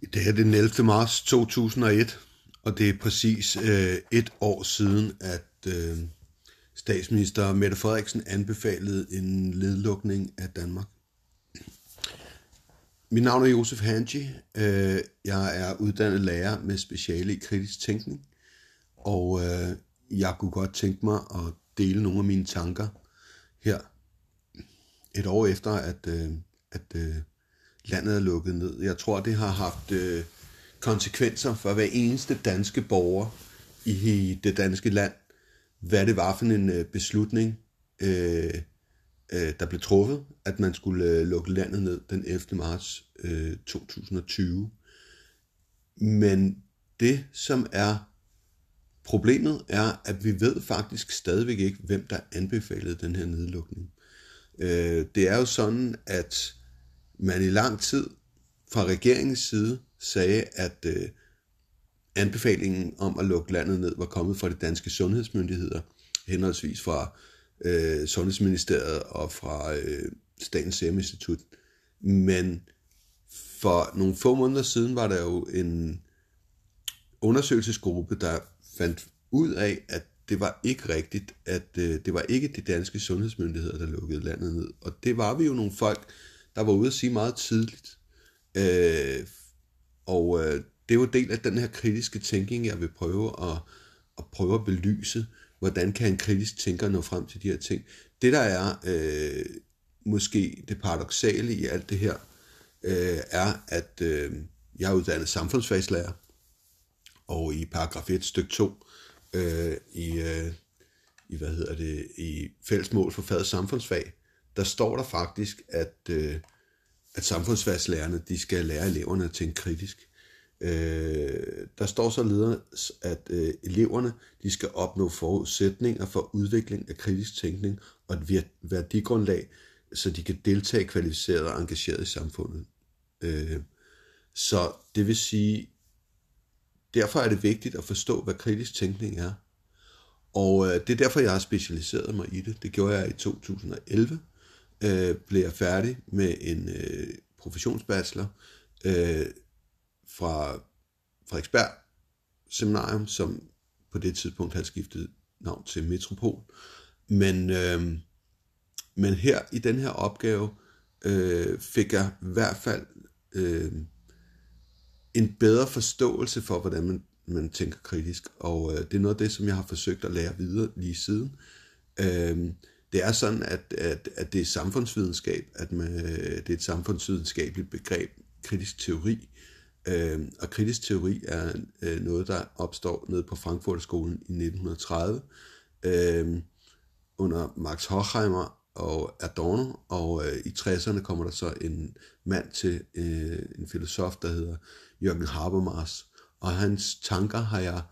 Det er den 11. marts 2001, og det er præcis øh, et år siden, at øh, statsminister Mette Frederiksen anbefalede en ledlukning af Danmark. Mit navn er Josef Hanji. Øh, jeg er uddannet lærer med speciale i kritisk tænkning, og øh, jeg kunne godt tænke mig at dele nogle af mine tanker her et år efter, at, øh, at øh, landet er lukket ned. Jeg tror, det har haft øh, konsekvenser for hver eneste danske borger i det danske land, hvad det var for en øh, beslutning, øh, øh, der blev truffet, at man skulle øh, lukke landet ned den 11. marts øh, 2020. Men det, som er problemet, er, at vi ved faktisk stadigvæk ikke, hvem der anbefalede den her nedlukning. Øh, det er jo sådan, at man i lang tid fra regeringens side sagde, at øh, anbefalingen om at lukke landet ned var kommet fra de danske sundhedsmyndigheder, henholdsvis fra øh, Sundhedsministeriet og fra øh, Statens Serum Institut. Men for nogle få måneder siden var der jo en undersøgelsesgruppe, der fandt ud af, at det var ikke rigtigt, at øh, det var ikke de danske sundhedsmyndigheder, der lukkede landet ned. Og det var vi jo nogle folk, der var ude at sige meget tidligt. Øh, og øh, det er jo del af den her kritiske tænkning, jeg vil prøve at, at prøve at belyse, hvordan kan en kritisk tænker nå frem til de her ting. Det der er øh, måske det paradoxale i alt det her, øh, er, at øh, jeg er uddannet samfundsfagslærer, og i paragraf 1 stykke 2 øh, i, øh, i, hvad hedder det, i fællesmål for faget samfundsfag, der står der faktisk, at, øh, at samfundsfagslærerne, de skal lære eleverne at tænke kritisk. Øh, der står således, at øh, eleverne de skal opnå forudsætninger for udvikling af kritisk tænkning og et værdigrundlag, så de kan deltage kvalificeret og engageret i samfundet. Øh, så det vil sige, derfor er det vigtigt at forstå, hvad kritisk tænkning er. Og øh, det er derfor, jeg har specialiseret mig i det. Det gjorde jeg i 2011. Øh, blev jeg færdig med en øh, professionsbachelor øh, fra Frederiksberg Seminarium, som på det tidspunkt havde skiftet navn til Metropol. Men, øh, men her i den her opgave øh, fik jeg i hvert fald øh, en bedre forståelse for, hvordan man, man tænker kritisk. Og øh, det er noget af det, som jeg har forsøgt at lære videre lige siden. Øh, det er sådan, at, at, at det er samfundsvidenskab, at man, øh, det er et samfundsvidenskabeligt begreb, kritisk teori. Øh, og kritisk teori er øh, noget, der opstår nede på Frankfurterskolen i 1930 øh, under Max Horkheimer og Adorno, og øh, i 60'erne kommer der så en mand til, øh, en filosof, der hedder Jørgen Habermas, og hans tanker har jeg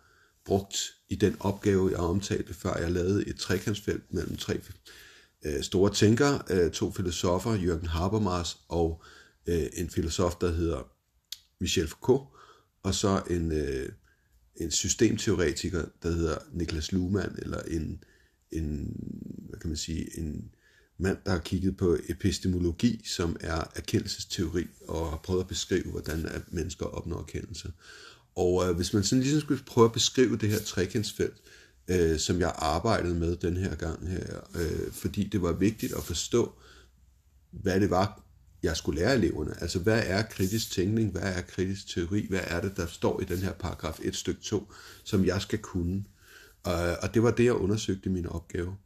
brugt i den opgave, jeg omtalte før. Jeg lavede et trekantsfelt mellem tre øh, store tænkere, øh, to filosofer, Jørgen Habermas og øh, en filosof, der hedder Michel Foucault, og så en, øh, en systemteoretiker, der hedder Niklas Luhmann, eller en, en, hvad kan man sige, en mand, der har kigget på epistemologi, som er erkendelsesteori, og har prøvet at beskrive, hvordan at mennesker opnår erkendelse. Og øh, hvis man sådan ligesom skulle prøve at beskrive det her trekantsfelt, øh, som jeg arbejdede med den her gang her, øh, fordi det var vigtigt at forstå, hvad det var, jeg skulle lære eleverne. Altså, hvad er kritisk tænkning? Hvad er kritisk teori? Hvad er det, der står i den her paragraf 1 stykke 2, som jeg skal kunne? Øh, og det var det, jeg undersøgte i min opgave.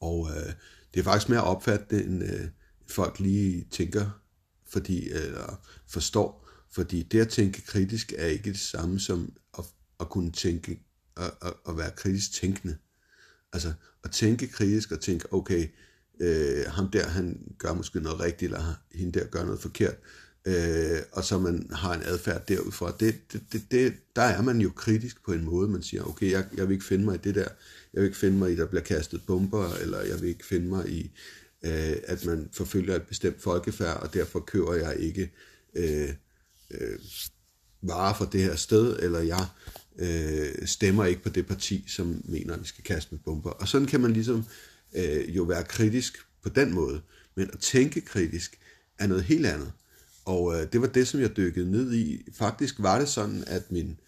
Og øh, det er faktisk mere opfattende, end øh, folk lige tænker, fordi, øh, eller forstår, fordi det at tænke kritisk er ikke det samme som at, at kunne tænke, at, at, at være kritisk tænkende. Altså at tænke kritisk og tænke, okay, øh, ham der, han gør måske noget rigtigt, eller hende der gør noget forkert, øh, og så man har en adfærd derudfra, det, det, det, det, der er man jo kritisk på en måde, man siger, okay, jeg, jeg vil ikke finde mig i det der, jeg vil ikke finde mig i, der bliver kastet bomber, eller jeg vil ikke finde mig i, øh, at man forfølger et bestemt folkefærd, og derfor kører jeg ikke øh, øh, varer fra det her sted, eller jeg øh, stemmer ikke på det parti, som mener, at vi skal kaste med bomber. Og sådan kan man ligesom øh, jo være kritisk på den måde. Men at tænke kritisk er noget helt andet. Og øh, det var det, som jeg dykkede ned i. Faktisk var det sådan, at min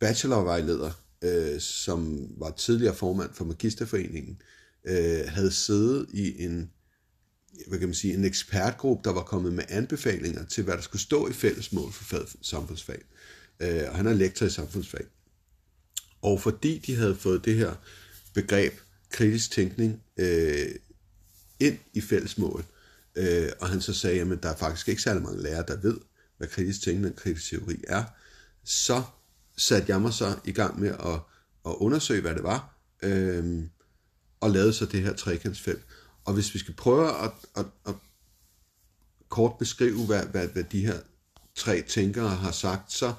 bachelorvejleder, øh, som var tidligere formand for Magisterforeningen, øh, havde siddet i en, hvad kan man sige, en ekspertgruppe, der var kommet med anbefalinger til, hvad der skulle stå i fællesmål for fag, samfundsfag. Øh, og han er lektor i samfundsfag. Og fordi de havde fået det her begreb kritisk tænkning øh, ind i fællesmål, øh, og han så sagde, at der er faktisk ikke særlig mange lærere, der ved, hvad kritisk tænkning og kritisk teori er, så satte jeg mig så i gang med at, at undersøge, hvad det var, øh, og lavede så det her trekantsfelt. Og hvis vi skal prøve at, at, at kort beskrive, hvad, hvad, hvad de her tre tænkere har sagt, så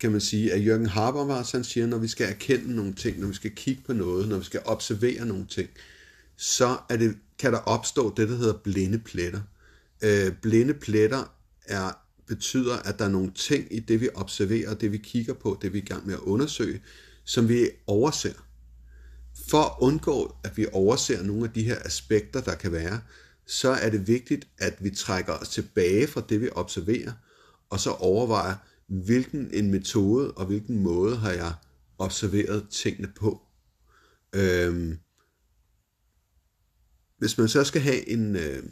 kan man sige, at Jørgen Habermas han siger, når vi skal erkende nogle ting, når vi skal kigge på noget, når vi skal observere nogle ting, så er det, kan der opstå det, der hedder blinde pletter. Øh, blinde pletter er, betyder, at der er nogle ting i det, vi observerer, det vi kigger på, det vi er i gang med at undersøge, som vi overser. For at undgå, at vi overser nogle af de her aspekter, der kan være, så er det vigtigt, at vi trækker os tilbage fra det, vi observerer, og så overvejer, hvilken en metode og hvilken måde har jeg observeret tingene på. Øhm, hvis man så skal have en, øh,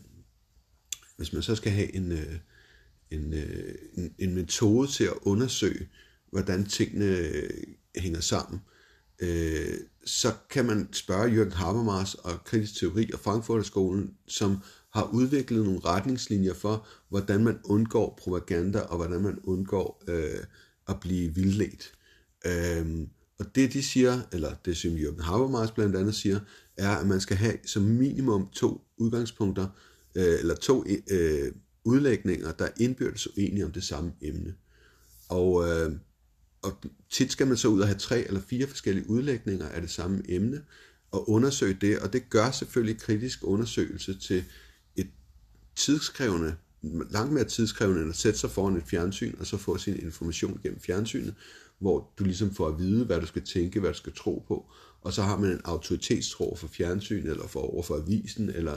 hvis man så skal have en, øh, en, øh, en, en metode til at undersøge, hvordan tingene øh, hænger sammen, øh, Øh, så kan man spørge Jørgen Habermas og kritisk teori og Frankfurterskolen, som har udviklet nogle retningslinjer for, hvordan man undgår propaganda og hvordan man undgår øh, at blive vildledt. Øh, og det de siger, eller det som Jørgen Habermas blandt andet siger, er, at man skal have som minimum to udgangspunkter, øh, eller to øh, udlægninger, der er indbyrdes uenige om det samme emne. Og, øh, og tit skal man så ud og have tre eller fire forskellige udlægninger af det samme emne, og undersøge det, og det gør selvfølgelig kritisk undersøgelse til et tidskrævende, langt mere tidskrævende end at sætte sig foran et fjernsyn, og så få sin information gennem fjernsynet, hvor du ligesom får at vide, hvad du skal tænke, hvad du skal tro på, og så har man en autoritetstro for fjernsyn, eller for over for avisen, eller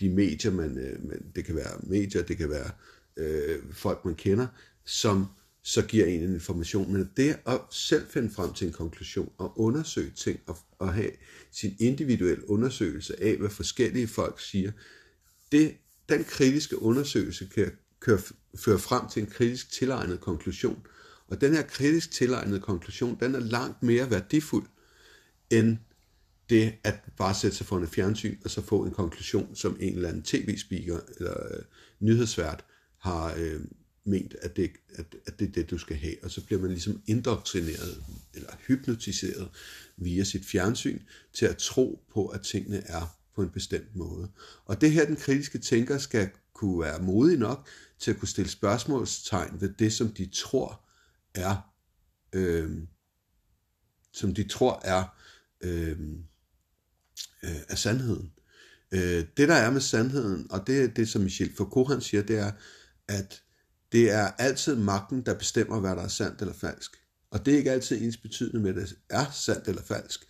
de medier, man, øh, man, det kan være medier, det kan være øh, folk, man kender, som så giver en en information. Men det at selv finde frem til en konklusion, og undersøge ting, og, og have sin individuelle undersøgelse af, hvad forskellige folk siger, det, den kritiske undersøgelse kan køre, føre frem til en kritisk tilegnet konklusion. Og den her kritisk tilegnede konklusion, den er langt mere værdifuld, end det at bare sætte sig foran et fjernsyn, og så få en konklusion, som en eller anden tv-speaker eller øh, nyhedsvært har øh, ment, at det, at, at det er det, du skal have. Og så bliver man ligesom indoktrineret eller hypnotiseret via sit fjernsyn til at tro på, at tingene er på en bestemt måde. Og det her, den kritiske tænker skal kunne være modig nok til at kunne stille spørgsmålstegn ved det, som de tror er, øh, som de tror er øh, øh, er sandheden. Øh, det der er med sandheden, og det er det, som Michel Foucault han siger, det er, at det er altid magten, der bestemmer, hvad der er sandt eller falsk. Og det er ikke altid ens betydende med, at det er sandt eller falsk.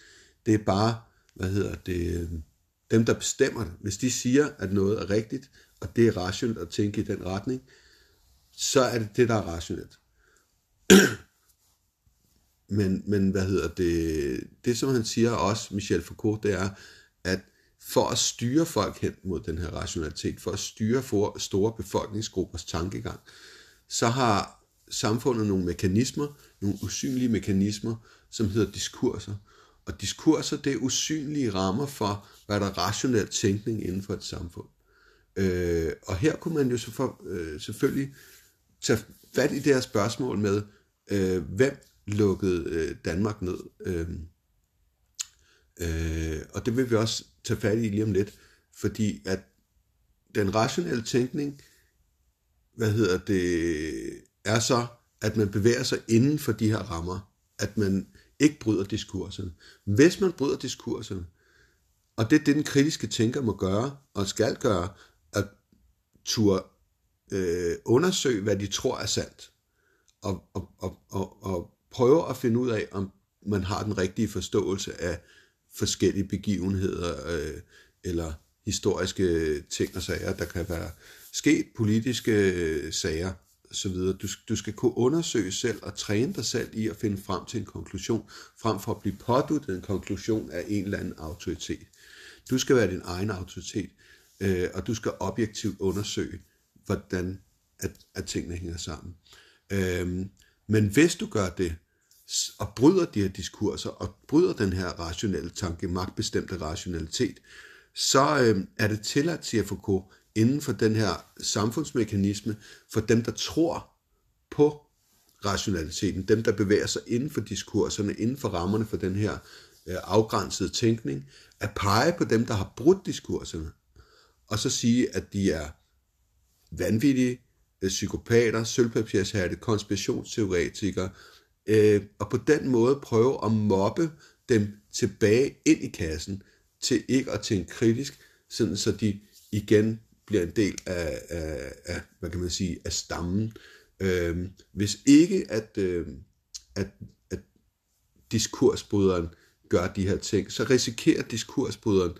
Det er bare, hvad hedder det, øh, dem, der bestemmer det. Hvis de siger, at noget er rigtigt, og det er rationelt at tænke i den retning, så er det det, der er rationelt. men, men hvad hedder det, det som han siger også, Michel Foucault, det er, at for at styre folk hen mod den her rationalitet, for at styre for store befolkningsgruppers tankegang, så har samfundet nogle mekanismer, nogle usynlige mekanismer, som hedder diskurser. Og diskurser, det er usynlige rammer for, hvad der er rationel tænkning inden for et samfund. Øh, og her kunne man jo så for, øh, selvfølgelig tage fat i det her spørgsmål med, øh, hvem lukkede øh, Danmark ned? Øh, øh, og det vil vi også tage fat i lige om lidt, fordi at den rationelle tænkning, hvad hedder det, er så, at man bevæger sig inden for de her rammer, at man ikke bryder diskurserne. Hvis man bryder diskurserne, og det er det, den kritiske tænker må gøre, og skal gøre, at turde øh, undersøge, hvad de tror er sandt, og, og, og, og, og prøve at finde ud af, om man har den rigtige forståelse af forskellige begivenheder, øh, eller historiske ting og sager, der kan være sket politiske øh, sager så videre. Du, du skal kunne undersøge selv og træne dig selv i at finde frem til en konklusion, frem for at blive påduttet en konklusion af en eller anden autoritet. Du skal være din egen autoritet, øh, og du skal objektivt undersøge, hvordan at, at tingene hænger sammen. Øh, men hvis du gør det, og bryder de her diskurser, og bryder den her rationelle tanke, magtbestemte rationalitet, så øh, er det tilladt, siger Foucault, inden for den her samfundsmekanisme, for dem, der tror på rationaliteten, dem, der bevæger sig inden for diskurserne, inden for rammerne for den her øh, afgrænsede tænkning, at pege på dem, der har brudt diskurserne, og så sige, at de er vanvittige, øh, psykopater, sølvpapirshatte, konspirationsteoretikere, øh, og på den måde prøve at mobbe dem tilbage ind i kassen, til ikke at tænke kritisk, sådan så de igen bliver en del af, af, af hvad kan man sige, af stammen. Øh, hvis ikke at, øh, at, at diskursbryderen gør de her ting, så risikerer diskursbryderen,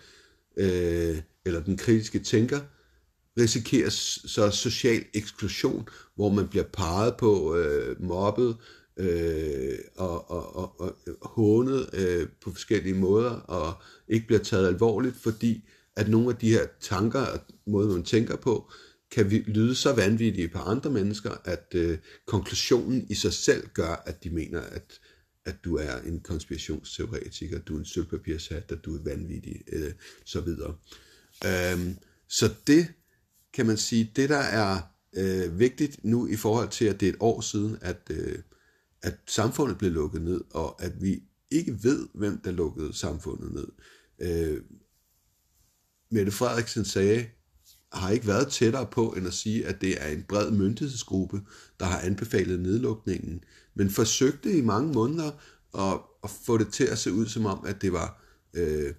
øh, eller den kritiske tænker, risikerer så social eksklusion, hvor man bliver peget på, øh, mobbet øh, og, og, og, og hånet øh, på forskellige måder, og ikke bliver taget alvorligt, fordi at nogle af de her tanker og måder, man tænker på, kan vi lyde så vanvittige på andre mennesker, at øh, konklusionen i sig selv gør, at de mener, at, at du er en konspirationsteoretiker, du er en sølvpapirshat, at du er vanvittig, øh, så videre. Øhm, så det kan man sige, det der er øh, vigtigt nu i forhold til, at det er et år siden, at, øh, at samfundet blev lukket ned, og at vi ikke ved, hvem der lukkede samfundet ned. Øh, Mette Frederiksen sagde, har ikke været tættere på end at sige, at det er en bred myndighedsgruppe, der har anbefalet nedlukningen, men forsøgte i mange måneder at, at få det til at se ud som om, at det var øh,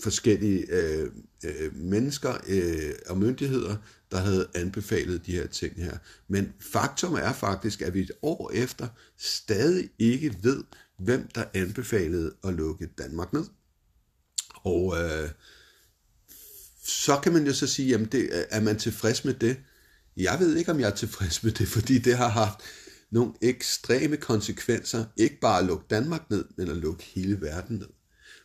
forskellige øh, øh, mennesker øh, og myndigheder, der havde anbefalet de her ting her. Men faktum er faktisk, at vi et år efter stadig ikke ved, hvem der anbefalede at lukke Danmark ned. Og øh, så kan man jo så sige, jamen det, er man tilfreds med det? Jeg ved ikke, om jeg er tilfreds med det, fordi det har haft nogle ekstreme konsekvenser, ikke bare at lukke Danmark ned, men at lukke hele verden ned.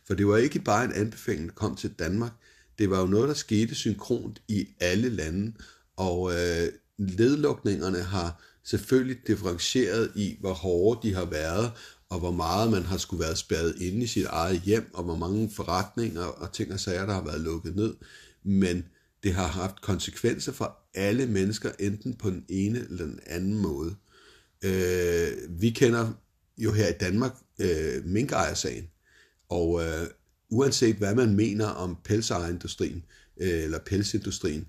For det var ikke bare en anbefaling, der kom til Danmark. Det var jo noget, der skete synkront i alle lande, og øh, ledlukningerne har selvfølgelig differentieret i, hvor hårde de har været, og hvor meget man har skulle været spærret inde i sit eget hjem, og hvor mange forretninger og ting og sager, der har været lukket ned. Men det har haft konsekvenser for alle mennesker, enten på den ene eller den anden måde. Øh, vi kender jo her i Danmark øh, minkejersagen, og øh, uanset hvad man mener om pelsejerindustrien, øh, eller pelsindustrien,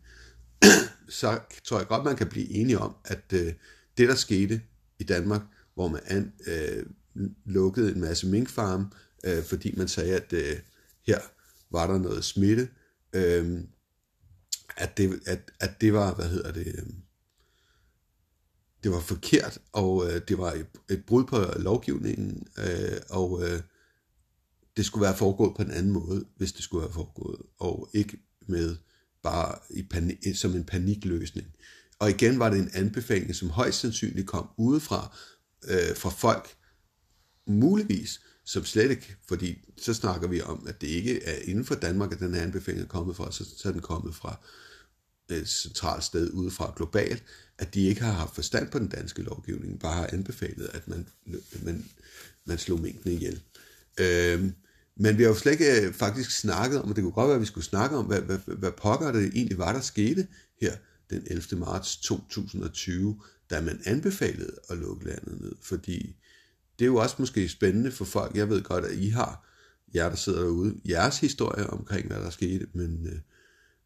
så tror jeg godt, man kan blive enige om, at øh, det, der skete i Danmark, hvor man an, øh, lukkede en masse minkfarme, øh, fordi man sagde, at øh, her var der noget smitte, øh, at, det, at, at det var, hvad hedder det, øh, det var forkert, og øh, det var et, et brud på lovgivningen, øh, og øh, det skulle være foregået på en anden måde, hvis det skulle være foregået, og ikke med bare i panik, som en panikløsning. Og igen var det en anbefaling, som højst sandsynligt kom udefra, øh, fra folk, muligvis, som slet ikke, fordi så snakker vi om, at det ikke er inden for Danmark, at den her anbefaling er kommet fra, så, så er den kommet fra et centralt sted udefra globalt, at de ikke har haft forstand på den danske lovgivning, bare har anbefalet, at man, man, man slog mængden ihjel. Øhm, men vi har jo slet ikke øh, faktisk snakket om, og det kunne godt være, at vi skulle snakke om, hvad, hvad, hvad pokker det egentlig var, der skete her den 11. marts 2020, da man anbefalede at lukke landet ned. Fordi det er jo også måske spændende for folk. Jeg ved godt, at I har, jer der sidder derude, jeres historie omkring, hvad der skete, men, øh,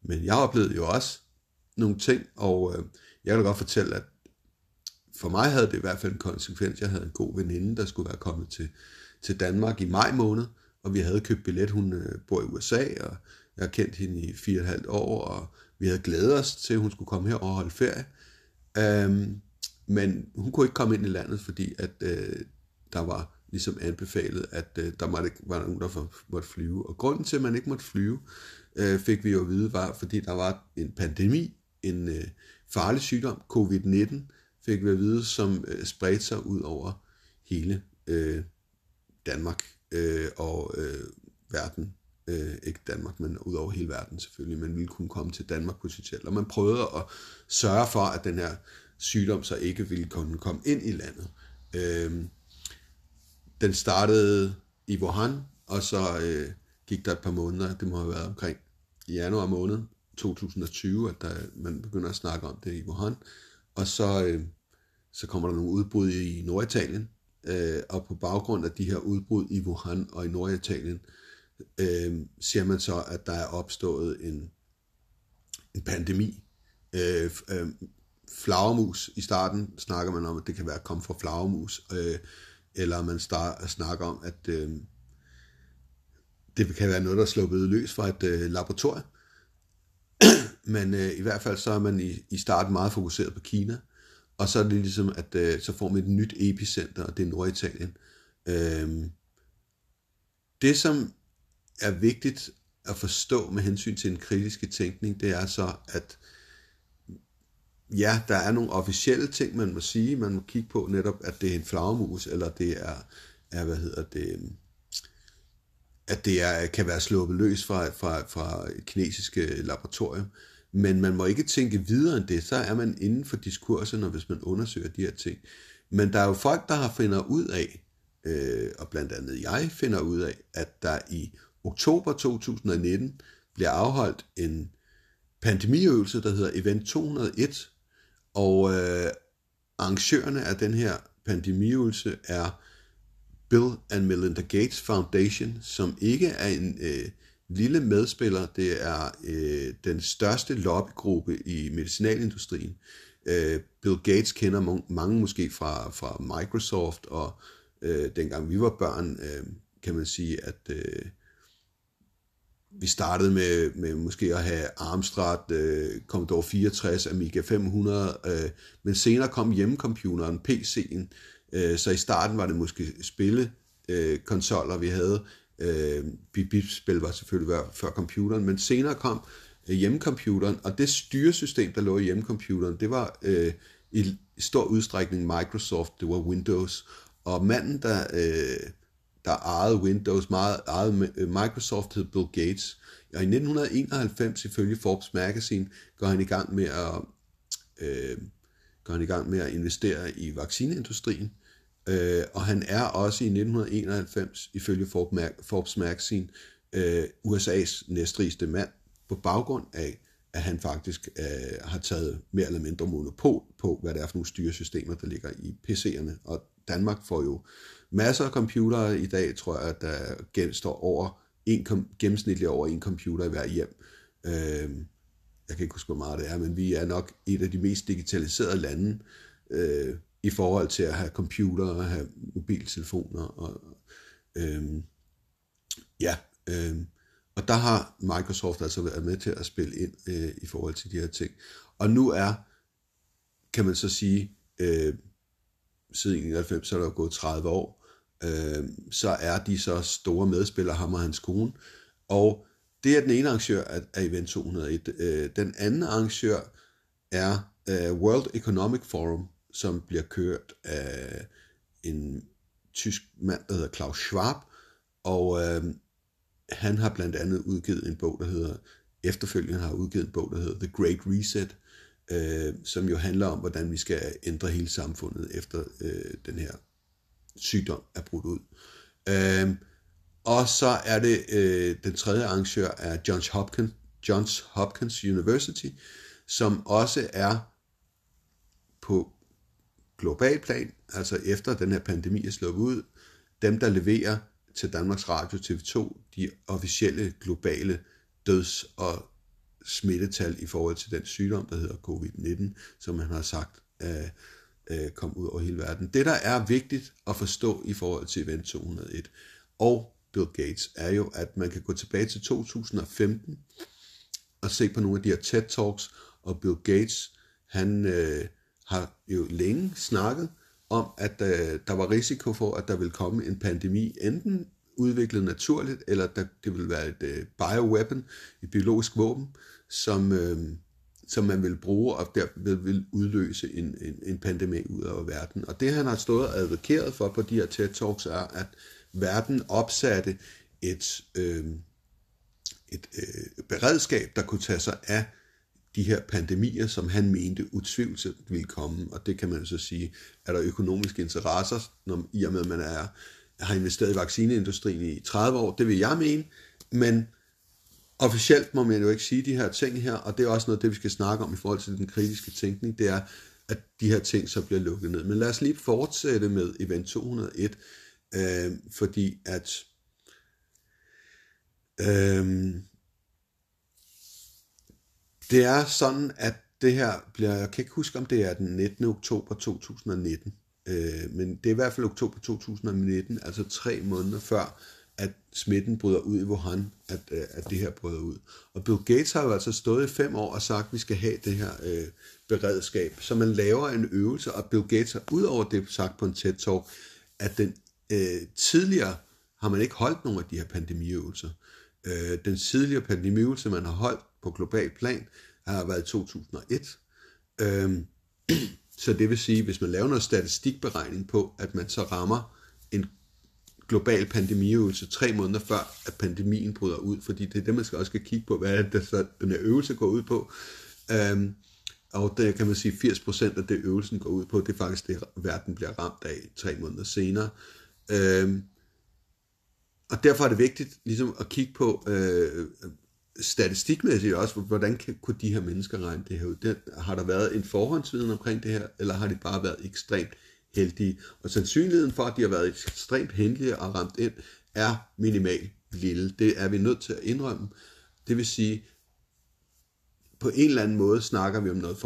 men jeg oplevede jo også nogle ting, og øh, jeg kan godt fortælle, at for mig havde det i hvert fald en konsekvens. Jeg havde en god veninde, der skulle være kommet til, til Danmark i maj måned, og vi havde købt billet. Hun øh, bor i USA, og jeg har kendt hende i fire og et halvt år, og vi havde glædet os til, at hun skulle komme her og holde ferie. Øhm, men hun kunne ikke komme ind i landet, fordi at øh, der var ligesom anbefalet, at øh, der måtte, var nogen, der måtte flyve. Og grunden til, at man ikke måtte flyve, øh, fik vi jo at vide, var, fordi der var en pandemi, en øh, farlig sygdom, covid-19, fik vi at vide, som øh, spredte sig ud over hele øh, Danmark øh, og øh, verden. Øh, ikke Danmark, men ud over hele verden selvfølgelig, Man ville kunne komme til Danmark potentielt. Og man prøvede at sørge for, at den her sygdom så ikke ville kunne komme ind i landet. Øh, den startede i Wuhan, og så øh, gik der et par måneder, det må have været omkring i januar måned 2020, at der, man begynder at snakke om det i Wuhan, og så, øh, så kommer der nogle udbrud i Norditalien, øh, og på baggrund af de her udbrud i Wuhan og i Norditalien, øh, ser man så, at der er opstået en, en pandemi. Øh, øh, flagermus i starten snakker man om, at det kan være at komme fra flagermus, øh, eller man start, snakker om, at øh, det kan være noget, der er sluppet løs fra et øh, laboratorium. Men øh, i hvert fald så er man i, i starten meget fokuseret på Kina, og så er det ligesom, at øh, så får man et nyt epicenter, og det er Norditalien. Øh, det, som er vigtigt at forstå med hensyn til en kritiske tænkning, det er så, at ja, der er nogle officielle ting, man må sige. Man må kigge på netop, at det er en flagermus, eller det er, er hvad hedder det, øh, at det er, kan være sluppet løs fra, fra, fra et kinesiske laboratorium. Men man må ikke tænke videre end det, så er man inden for diskurserne, hvis man undersøger de her ting. Men der er jo folk, der har finder ud af, øh, og blandt andet jeg finder ud af, at der i oktober 2019 bliver afholdt en pandemiøvelse, der hedder Event 201, og øh, arrangørerne af den her pandemiøvelse er Bill and Melinda Gates Foundation, som ikke er en øh, lille medspiller. Det er øh, den største lobbygruppe i medicinalindustrien. Øh, Bill Gates kender mange måske fra, fra Microsoft, og øh, dengang vi var børn, øh, kan man sige, at øh, vi startede med, med måske at have Amstrad, øh, Commodore 64, Amiga 500, øh, men senere kom hjemmecomputeren, PC'en, øh, så i starten var det måske spillekonsoller, øh, konsoller, vi havde. Øh, Bip-bip-spil var selvfølgelig før computeren, men senere kom øh, hjemmecomputeren, og det styresystem, der lå i hjemmecomputeren, det var øh, i stor udstrækning Microsoft, det var Windows, og manden, der... Øh, der ejede Windows, meget ejede øh, Microsoft, hed Bill Gates. Og i 1991, ifølge Forbes Magazine, går han i gang med at, øh, går han i gang med at investere i vaccineindustrien. Øh, og han er også i 1991, ifølge Forbes Magazine, øh, USA's næstrigeste mand, på baggrund af, at han faktisk øh, har taget mere eller mindre monopol på, hvad det er for nogle styresystemer, der ligger i PC'erne. Og Danmark får jo masser af computere i dag, tror jeg, der genstår over en, gennemsnitligt over en computer i hver hjem. Øh, jeg kan ikke huske, hvor meget det er, men vi er nok et af de mest digitaliserede lande øh, i forhold til at have computere og have mobiltelefoner. Og, øh, ja, øh, og der har Microsoft altså været med til at spille ind øh, i forhold til de her ting. Og nu er, kan man så sige, øh, siden 91, så er der gået 30 år, øh, så er de så store medspillere, ham og hans kone. Og det er den ene arrangør af, af Event 201. Øh, den anden arrangør er øh, World Economic Forum, som bliver kørt af en tysk mand, der hedder Klaus Schwab, og øh, han har blandt andet udgivet en bog, der hedder, efterfølgende har udgivet en bog, der hedder The Great Reset, øh, som jo handler om, hvordan vi skal ændre hele samfundet efter øh, den her sygdom er brudt ud. Øh, og så er det øh, den tredje arrangør er Johns Hopkins, Johns Hopkins University, som også er på global plan, altså efter den her pandemi er sluppet ud, dem der leverer til Danmarks Radio TV2 de officielle globale døds- og smittetal i forhold til den sygdom, der hedder covid-19, som man har sagt øh, øh, kom ud over hele verden. Det, der er vigtigt at forstå i forhold til Event 201 og Bill Gates, er jo, at man kan gå tilbage til 2015 og se på nogle af de her TED Talks, og Bill Gates, han øh, har jo længe snakket om, at øh, der var risiko for, at der ville komme en pandemi, enten udviklet naturligt, eller der, det ville være et øh, bioweapon, et biologisk våben, som, øh, som man vil bruge, og derved vil udløse en, en, en pandemi ud af verden. Og det han har stået og advokeret for på de her TED Talks er, at verden opsatte et, øh, et øh, beredskab, der kunne tage sig af de her pandemier, som han mente utvivlsomt ville komme. Og det kan man så sige, er der økonomiske interesser, når, i og med at man er, har investeret i vaccineindustrien i 30 år, det vil jeg mene, men officielt må man jo ikke sige de her ting her, og det er også noget, det vi skal snakke om i forhold til den kritiske tænkning, det er, at de her ting så bliver lukket ned. Men lad os lige fortsætte med event 201, øh, fordi at øh, det er sådan, at det her bliver, jeg kan ikke huske, om det er den 19. oktober 2019, øh, men det er i hvert fald oktober 2019, altså tre måneder før, at smitten bryder ud i Wuhan, at, øh, at det her bryder ud. Og Bill Gates har jo altså stået i fem år og sagt, at vi skal have det her øh, beredskab. Så man laver en øvelse, og Bill Gates har udover det sagt på en tæt talk at den øh, tidligere har man ikke holdt nogen af de her pandemiøvelser. Øh, den tidligere pandemiøvelse, man har holdt på global plan, har været i 2001. Øh, så det vil sige, hvis man laver noget statistikberegning på, at man så rammer en global pandemiøvelse tre måneder før, at pandemien bryder ud, fordi det er det, man skal også skal kigge på, hvad er det, så den her øvelse går ud på. Øhm, og det kan man sige, 80% af det øvelsen går ud på, det er faktisk det, verden bliver ramt af tre måneder senere. Øhm, og derfor er det vigtigt ligesom at kigge på øh, statistikmæssigt også, hvordan kan, kunne de her mennesker regne det her ud? Har der været en forhåndsviden omkring det her, eller har de bare været ekstremt heldige. Og sandsynligheden for, at de har været ekstremt heldige og ramt ind, er minimal lille. Det er vi nødt til at indrømme. Det vil sige, på en eller anden måde snakker vi om noget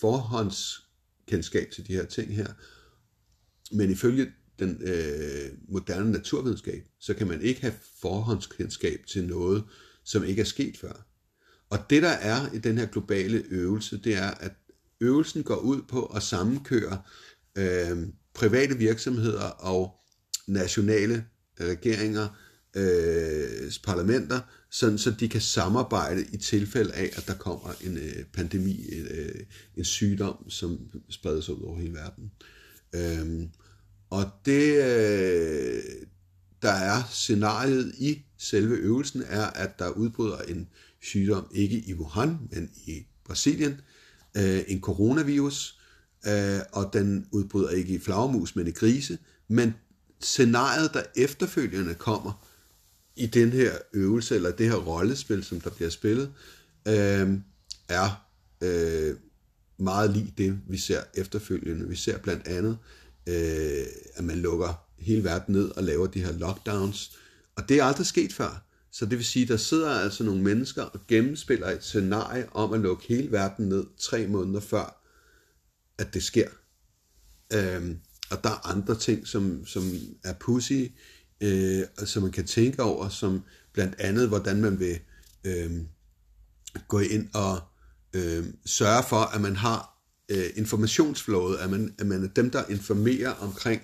forhåndskendskab til de her ting her. Men ifølge den øh, moderne naturvidenskab, så kan man ikke have forhåndskendskab til noget, som ikke er sket før. Og det der er i den her globale øvelse, det er, at øvelsen går ud på at sammenkøre øh, private virksomheder og nationale regeringer, øh, parlamenter, sådan så de kan samarbejde i tilfælde af, at der kommer en øh, pandemi, øh, en sygdom, som spredes ud over hele verden. Øh, og det, øh, der er scenariet i selve øvelsen, er, at der udbryder en sygdom, ikke i Wuhan, men i Brasilien, øh, en coronavirus, øh, og den udbryder ikke i flagermus, men i grise. Men scenariet, der efterfølgende kommer i den her øvelse, eller det her rollespil, som der bliver spillet, øh, er øh, meget lige det, vi ser efterfølgende. Vi ser blandt andet, øh, at man lukker hele verden ned og laver de her lockdowns. Og det er aldrig sket før. Så det vil sige, der sidder altså nogle mennesker og gennemspiller et scenarie om at lukke hele verden ned tre måneder før, at det sker. Øhm, og der er andre ting, som, som er pussy, øh, som man kan tænke over, som blandt andet, hvordan man vil øh, gå ind og øh, sørge for, at man har øh, informationsflowet, at man, at man er dem, der informerer omkring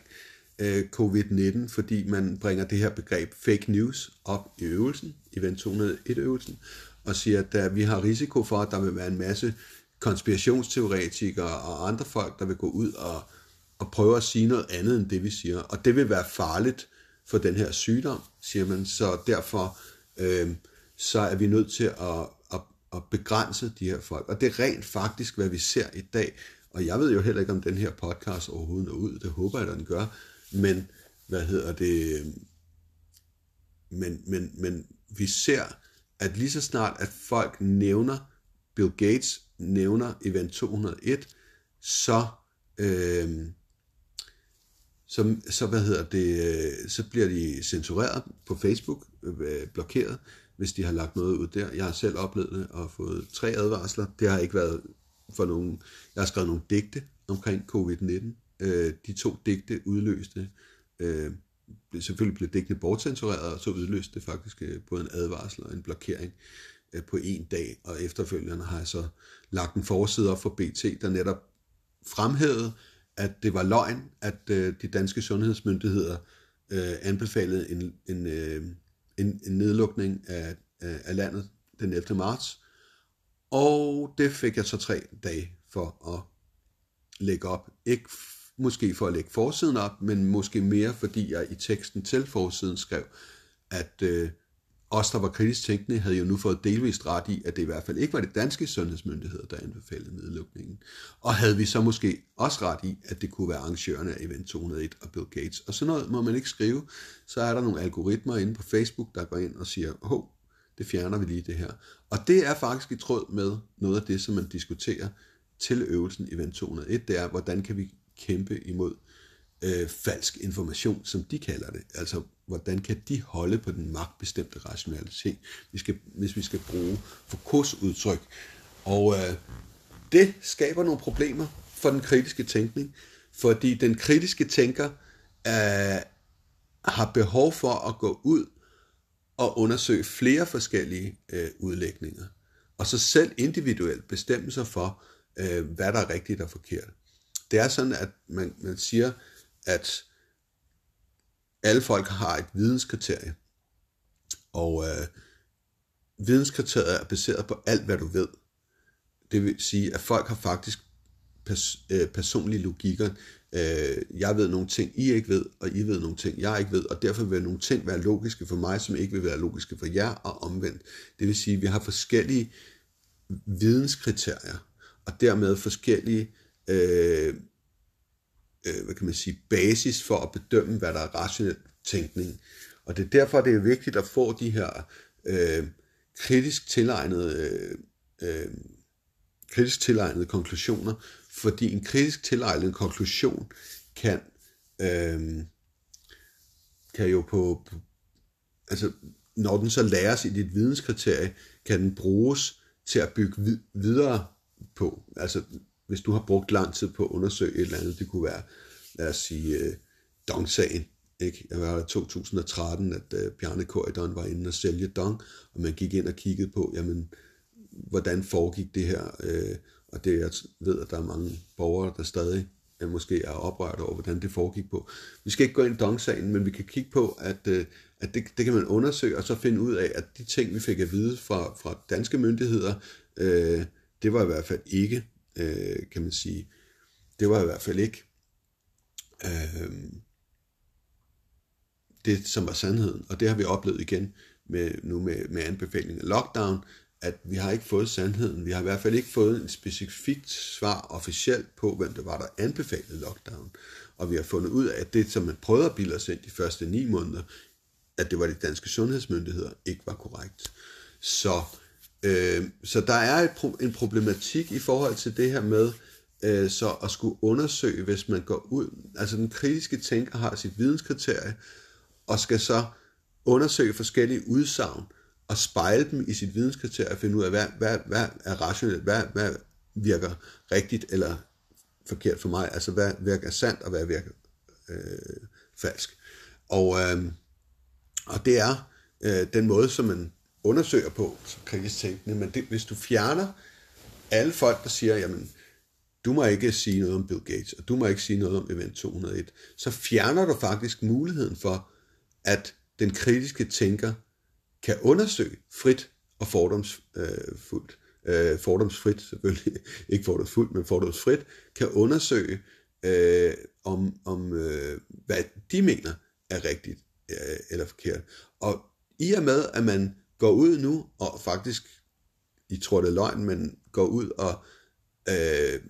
øh, covid-19, fordi man bringer det her begreb fake news op i øvelsen, Event 201-øvelsen, og siger, at der, vi har risiko for, at der vil være en masse konspirationsteoretikere og andre folk, der vil gå ud og, og prøve at sige noget andet end det, vi siger. Og det vil være farligt for den her sygdom, siger man. Så derfor øh, så er vi nødt til at, at, at begrænse de her folk. Og det er rent faktisk, hvad vi ser i dag. Og jeg ved jo heller ikke, om den her podcast overhovedet når ud. Det håber jeg, at den gør. Men, hvad hedder det? Men, men, men vi ser, at lige så snart, at folk nævner Bill Gates nævner Event 201, så, øh, så, så, hvad hedder det, øh, så bliver de censureret på Facebook, øh, blokeret, hvis de har lagt noget ud der. Jeg har selv oplevet det og fået tre advarsler. Det har ikke været for nogen... Jeg har skrevet nogle digte omkring covid-19. Øh, de to digte udløste... Øh, selvfølgelig blev digtene bortcensureret, og så udløste det faktisk øh, både en advarsel og en blokering. Øh, på en dag, og efterfølgende har jeg så lagt en forside op for BT, der netop fremhævede, at det var løgn, at øh, de danske sundhedsmyndigheder øh, anbefalede en, en, en, en nedlukning af, af, af landet den 11. marts. Og det fik jeg så tre dage for at lægge op. Ikke måske for at lægge forsiden op, men måske mere fordi jeg i teksten til forsiden skrev, at øh, os, der var kritisk tænkende, havde jo nu fået delvist ret i, at det i hvert fald ikke var det danske sundhedsmyndigheder, der anbefalede nedlukningen. Og havde vi så måske også ret i, at det kunne være arrangørerne af Event 201 og Bill Gates. Og sådan noget må man ikke skrive. Så er der nogle algoritmer inde på Facebook, der går ind og siger, hov, det fjerner vi lige det her. Og det er faktisk i tråd med noget af det, som man diskuterer til øvelsen Event 201, det er, hvordan kan vi kæmpe imod øh, falsk information, som de kalder det. Altså, hvordan kan de holde på den magtbestemte rationalitet, vi skal, hvis vi skal bruge Foucaults udtryk. Og øh, det skaber nogle problemer for den kritiske tænkning, fordi den kritiske tænker øh, har behov for at gå ud og undersøge flere forskellige øh, udlægninger, og så selv individuelt bestemme sig for, øh, hvad der er rigtigt og forkert. Det er sådan, at man, man siger, at alle folk har et videnskriterie. Og øh, videnskriteriet er baseret på alt, hvad du ved. Det vil sige, at folk har faktisk pers- øh, personlige logikker. Øh, jeg ved nogle ting, I ikke ved, og I ved nogle ting, jeg ikke ved, og derfor vil nogle ting være logiske for mig, som ikke vil være logiske for jer, og omvendt. Det vil sige, at vi har forskellige videnskriterier, og dermed forskellige øh, øh, hvad kan man sige, basis for at bedømme, hvad der er rationel tænkning. Og det er derfor, det er vigtigt at få de her øh, kritisk tilegnede, øh, øh, kritisk tilegnede konklusioner, fordi en kritisk tilegnet konklusion kan, øh, kan jo på, på, altså når den så læres i dit videnskriterie, kan den bruges til at bygge videre på. Altså hvis du har brugt lang tid på at undersøge et eller andet, det kunne være, lad os sige, øh, Dong-sagen, ikke? Jeg var i 2013, at øh, Bjarne Korydon var inde og sælge Dong, og man gik ind og kiggede på, jamen, hvordan foregik det her, øh, og det jeg ved, at der er mange borgere, der stadig er måske er oprørt over, hvordan det foregik på. Vi skal ikke gå ind i Dong-sagen, men vi kan kigge på, at, øh, at det, det kan man undersøge, og så finde ud af, at de ting, vi fik at vide fra, fra danske myndigheder, øh, det var i hvert fald ikke øh, kan man sige. Det var i hvert fald ikke øh, det, som var sandheden. Og det har vi oplevet igen med, nu med, med anbefalingen af lockdown, at vi har ikke fået sandheden. Vi har i hvert fald ikke fået en specifikt svar officielt på, hvem det var, der anbefalede lockdown. Og vi har fundet ud af, at det, som man prøvede at bilde os ind de første ni måneder, at det var de danske sundhedsmyndigheder, ikke var korrekt. Så Øh, så der er et, en problematik i forhold til det her med øh, så at skulle undersøge, hvis man går ud, altså den kritiske tænker har sit videnskriterie, og skal så undersøge forskellige udsagn, og spejle dem i sit videnskriterie, og finde ud af, hvad, hvad, hvad er rationelt, hvad, hvad virker rigtigt eller forkert for mig, altså hvad virker sandt, og hvad virker øh, falsk. Og, øh, og det er øh, den måde, som man undersøger på som kritisk tænkende, men det, hvis du fjerner alle folk, der siger, jamen, du må ikke sige noget om Bill Gates, og du må ikke sige noget om Event 201, så fjerner du faktisk muligheden for, at den kritiske tænker kan undersøge frit og fordomsfuldt, øh, øh, fordomsfrit selvfølgelig, ikke fordomsfuldt, men fordomsfrit, kan undersøge, øh, om, om øh, hvad de mener er rigtigt øh, eller forkert. Og i og med, at man går ud nu, og faktisk, I tror det er løgn, men går ud og øh,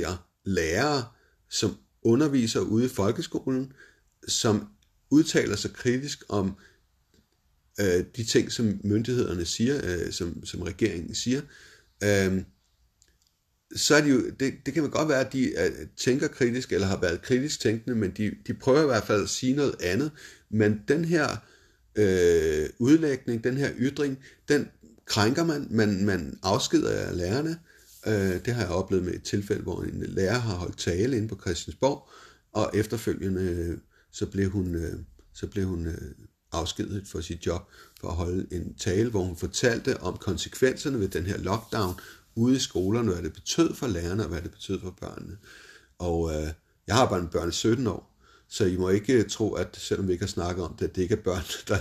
jer lærere, som underviser ude i folkeskolen, som udtaler sig kritisk om øh, de ting, som myndighederne siger, øh, som, som regeringen siger, øh, så er de jo, det, det kan man godt være, at de øh, tænker kritisk, eller har været kritisk tænkende, men de, de prøver i hvert fald at sige noget andet. Men den her øh, udlægning, den her ytring, den krænker man, man, man afskeder lærerne. Øh, det har jeg oplevet med et tilfælde, hvor en lærer har holdt tale inde på Christiansborg, og efterfølgende øh, så blev hun, øh, så blev hun øh, afskedet for sit job for at holde en tale, hvor hun fortalte om konsekvenserne ved den her lockdown ude i skolerne, hvad det betød for lærerne og hvad det betød for børnene. Og øh, jeg har bare en børn 17 år, så I må ikke tro, at selvom vi ikke har snakket om det, at det ikke er børn, der,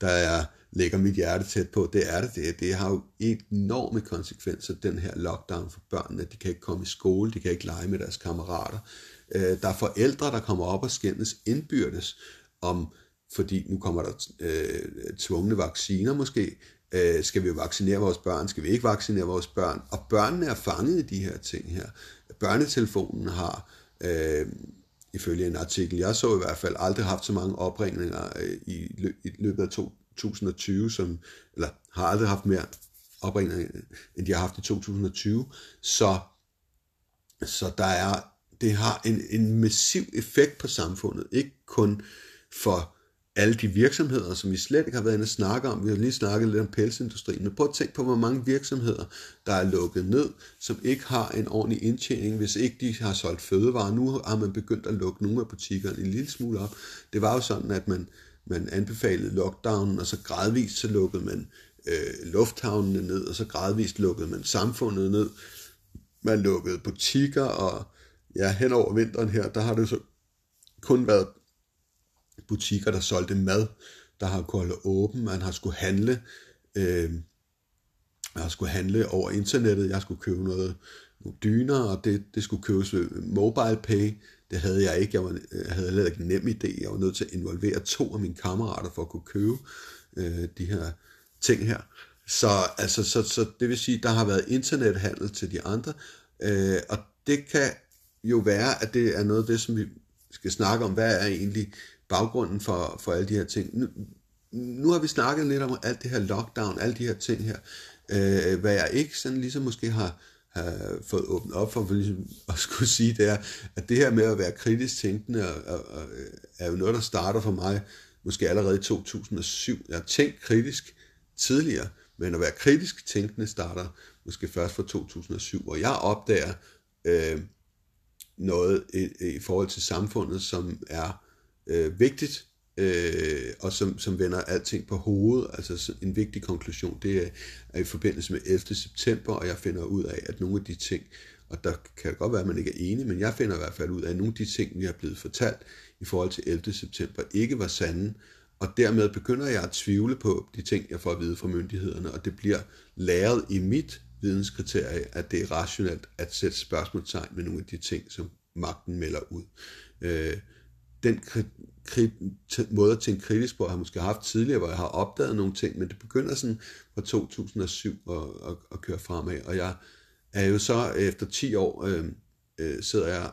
der er, lægger mit hjerte tæt på. Det er det. Det, det har jo enorme konsekvenser, den her lockdown for børnene. De kan ikke komme i skole, de kan ikke lege med deres kammerater. Øh, der er forældre, der kommer op og skændes indbyrdes om, fordi nu kommer der øh, tvungne vacciner måske, øh, skal vi vaccinere vores børn, skal vi ikke vaccinere vores børn, og børnene er fanget i de her ting her. Børnetelefonen har, øh, ifølge en artikel, jeg så i hvert fald, aldrig haft så mange opringninger øh, i, lø- i løbet af 2020, som, eller har aldrig haft mere opringninger, end de har haft i 2020. Så, så der er, det har en, en massiv effekt på samfundet, ikke kun for alle de virksomheder, som vi slet ikke har været inde og snakke om. Vi har lige snakket lidt om pelsindustrien. Men prøv at tænke på, hvor mange virksomheder, der er lukket ned, som ikke har en ordentlig indtjening, hvis ikke de har solgt fødevarer. Nu har man begyndt at lukke nogle af butikkerne en lille smule op. Det var jo sådan, at man, man anbefalede lockdownen, og så gradvist så lukkede man øh, lufthavnene ned, og så gradvist lukkede man samfundet ned. Man lukkede butikker, og ja, hen over vinteren her, der har det så kun været butikker, der solgte mad, der har kunnet holde åben, man har skulle handle, øh, jeg har skulle handle over internettet, jeg skulle købe noget, nogle dyner, og det, det skulle købes ved mobile pay, det havde jeg ikke, jeg, var, jeg havde heller ikke en nem idé, jeg var nødt til at involvere to af mine kammerater for at kunne købe øh, de her ting her. Så, altså, så, så det vil sige, der har været internethandel til de andre, øh, og det kan jo være, at det er noget af det, som vi skal snakke om, hvad er egentlig baggrunden for, for alle de her ting. Nu, nu har vi snakket lidt om alt det her lockdown, alle de her ting her, øh, hvad jeg ikke sådan ligesom måske har, har fået åbnet op for, for ligesom at skulle sige, det er, at det her med at være kritisk tænkende er, er, er jo noget, der starter for mig måske allerede i 2007. Jeg har tænkt kritisk tidligere, men at være kritisk tænkende starter måske først fra 2007, hvor jeg opdager øh, noget i, i forhold til samfundet, som er øh, vigtigt, øh, og som, som vender alting på hovedet. Altså en vigtig konklusion, det er, er i forbindelse med 11. september, og jeg finder ud af, at nogle af de ting, og der kan godt være, at man ikke er enig, men jeg finder i hvert fald ud af, at nogle af de ting, vi har blevet fortalt i forhold til 11. september, ikke var sande, og dermed begynder jeg at tvivle på de ting, jeg får at vide fra myndighederne, og det bliver læret i mit videnskriterie, at det er rationelt at sætte spørgsmålstegn med nogle af de ting, som magten melder ud. Øh, den måde at tænke kritisk på, jeg har måske haft tidligere, hvor jeg har opdaget nogle ting, men det begynder sådan fra 2007 at, at, at køre fremad, og jeg er jo så efter 10 år, øh, øh, sidder jeg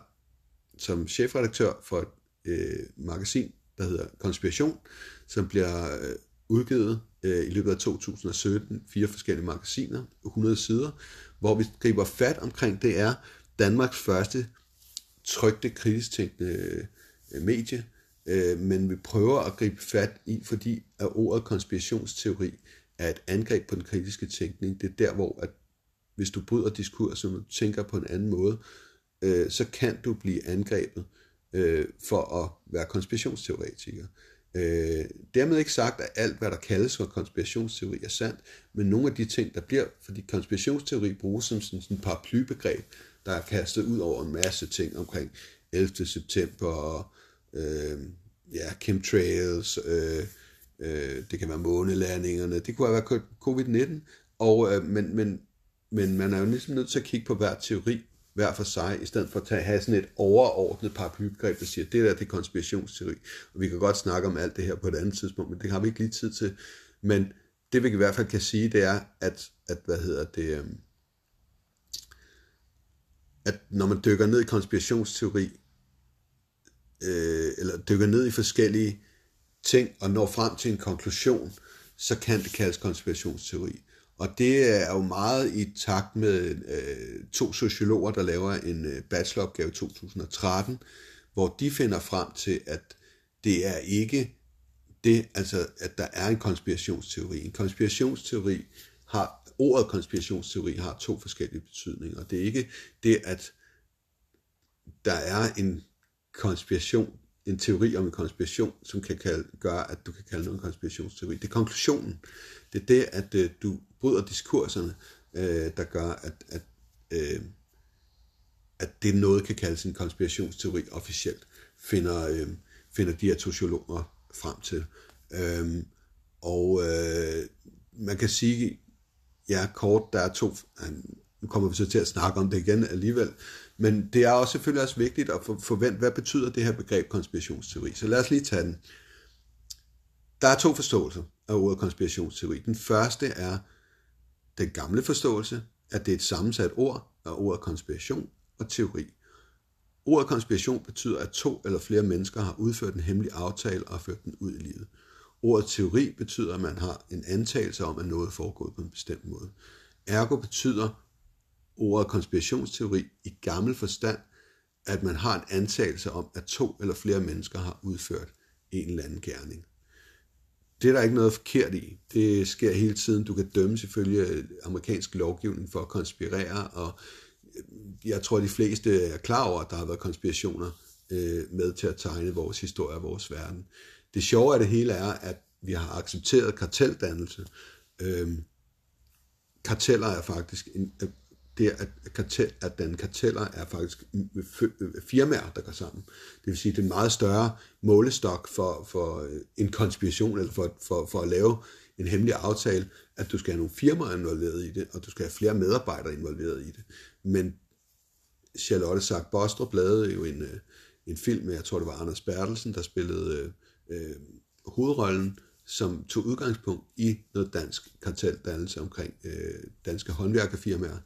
som chefredaktør for et øh, magasin, der hedder Konspiration, som bliver øh, udgivet øh, i løbet af 2017, fire forskellige magasiner, 100 sider, hvor vi griber fat omkring, det er Danmarks første trygte kritisk tænkende øh, Øh, medie, øh, men vi prøver at gribe fat i, fordi at ordet konspirationsteori er et angreb på den kritiske tænkning. Det er der, hvor at hvis du bryder diskursen, og tænker på en anden måde, øh, så kan du blive angrebet øh, for at være konspirationsteoretiker. Øh, dermed ikke sagt, at alt, hvad der kaldes for konspirationsteori, er sandt, men nogle af de ting, der bliver, fordi konspirationsteori bruges som sådan en paraplybegreb, der er kastet ud over en masse ting omkring 11. september og øh, ja, chemtrails, øh, øh, det kan være månelandingerne, det kunne være covid-19, og, øh, men, men, men man er jo ligesom nødt til at kigge på hver teori hver for sig, i stedet for at tage, have sådan et overordnet paraplybegreb, der siger, det der det er konspirationsteori. Og vi kan godt snakke om alt det her på et andet tidspunkt, men det har vi ikke lige tid til. Men det vi i hvert fald kan sige, det er, at, at hvad hedder det, øh, at når man dykker ned i konspirationsteori, øh, eller dykker ned i forskellige ting og når frem til en konklusion, så kan det kaldes konspirationsteori. Og det er jo meget i takt med øh, to sociologer, der laver en øh, bacheloropgave i 2013, hvor de finder frem til, at det er ikke det, altså at der er en konspirationsteori. En konspirationsteori har, ordet konspirationsteori har to forskellige betydninger. Det er ikke det, at der er en konspiration, en teori om en konspiration, som kan kalde, gøre, at du kan kalde noget en konspirationsteori. Det er konklusionen. Det er det, at øh, du bryder diskurserne, øh, der gør, at, at, øh, at det noget kan kaldes en konspirationsteori officielt, finder, øh, finder de her sociologer frem til. Øh, og øh, man kan sige, ja kort, der er to, øh, nu kommer vi så til at snakke om det igen alligevel, men det er også selvfølgelig også vigtigt at forvente, hvad betyder det her begreb konspirationsteori. Så lad os lige tage den. Der er to forståelser af ordet konspirationsteori. Den første er den gamle forståelse, at det er et sammensat ord af ordet konspiration og teori. Ordet konspiration betyder, at to eller flere mennesker har udført en hemmelig aftale og ført den ud i livet. Ordet teori betyder, at man har en antagelse om, at noget er foregået på en bestemt måde. Ergo betyder ordet konspirationsteori i gammel forstand, at man har en antagelse om, at to eller flere mennesker har udført en eller anden gerning. Det er der ikke noget forkert i. Det sker hele tiden. Du kan dømme selvfølgelig øh, amerikansk lovgivning for at konspirere, og øh, jeg tror, de fleste er klar over, at der har været konspirationer øh, med til at tegne vores historie og vores verden. Det sjove af det hele er, at vi har accepteret karteldannelse. Øhm, karteller er faktisk en, øh, det at, kartel, at den karteller er faktisk firmaer, der går sammen. Det vil sige, det er en meget større målestok for, for øh, en konspiration, eller for, for, for at lave en hemmelig aftale, at du skal have nogle firmaer involveret i det, og du skal have flere medarbejdere involveret i det. Men Charlotte Sack Bostrup lavede jo en, øh, en film med, jeg tror det var Anders Bertelsen, der spillede øh, øh, hovedrollen, som tog udgangspunkt i noget dansk karteldannelse omkring øh, danske håndværkerfirmaer.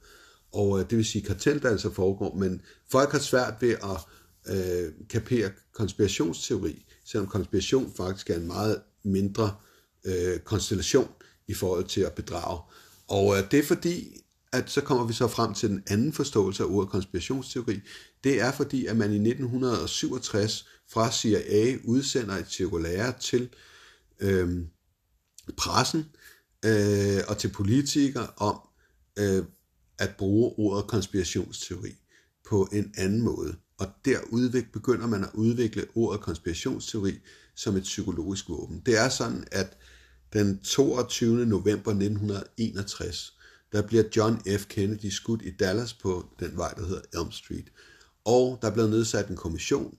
Og øh, det vil sige, at karteldannelser altså foregår, men folk har svært ved at øh, kapere konspirationsteori, selvom konspiration faktisk er en meget mindre øh, konstellation i forhold til at bedrage. Og øh, det er fordi, at så kommer vi så frem til den anden forståelse af ordet konspirationsteori. Det er fordi, at man i 1967 fra CIA udsender et cirkulære til øh, pressen øh, og til politikere om øh, at bruge ordet konspirationsteori på en anden måde. Og der udvik, begynder man at udvikle ordet konspirationsteori som et psykologisk våben. Det er sådan, at den 22. november 1961, der bliver John F. Kennedy skudt i Dallas på den vej, der hedder Elm Street. Og der blev nedsat en kommission.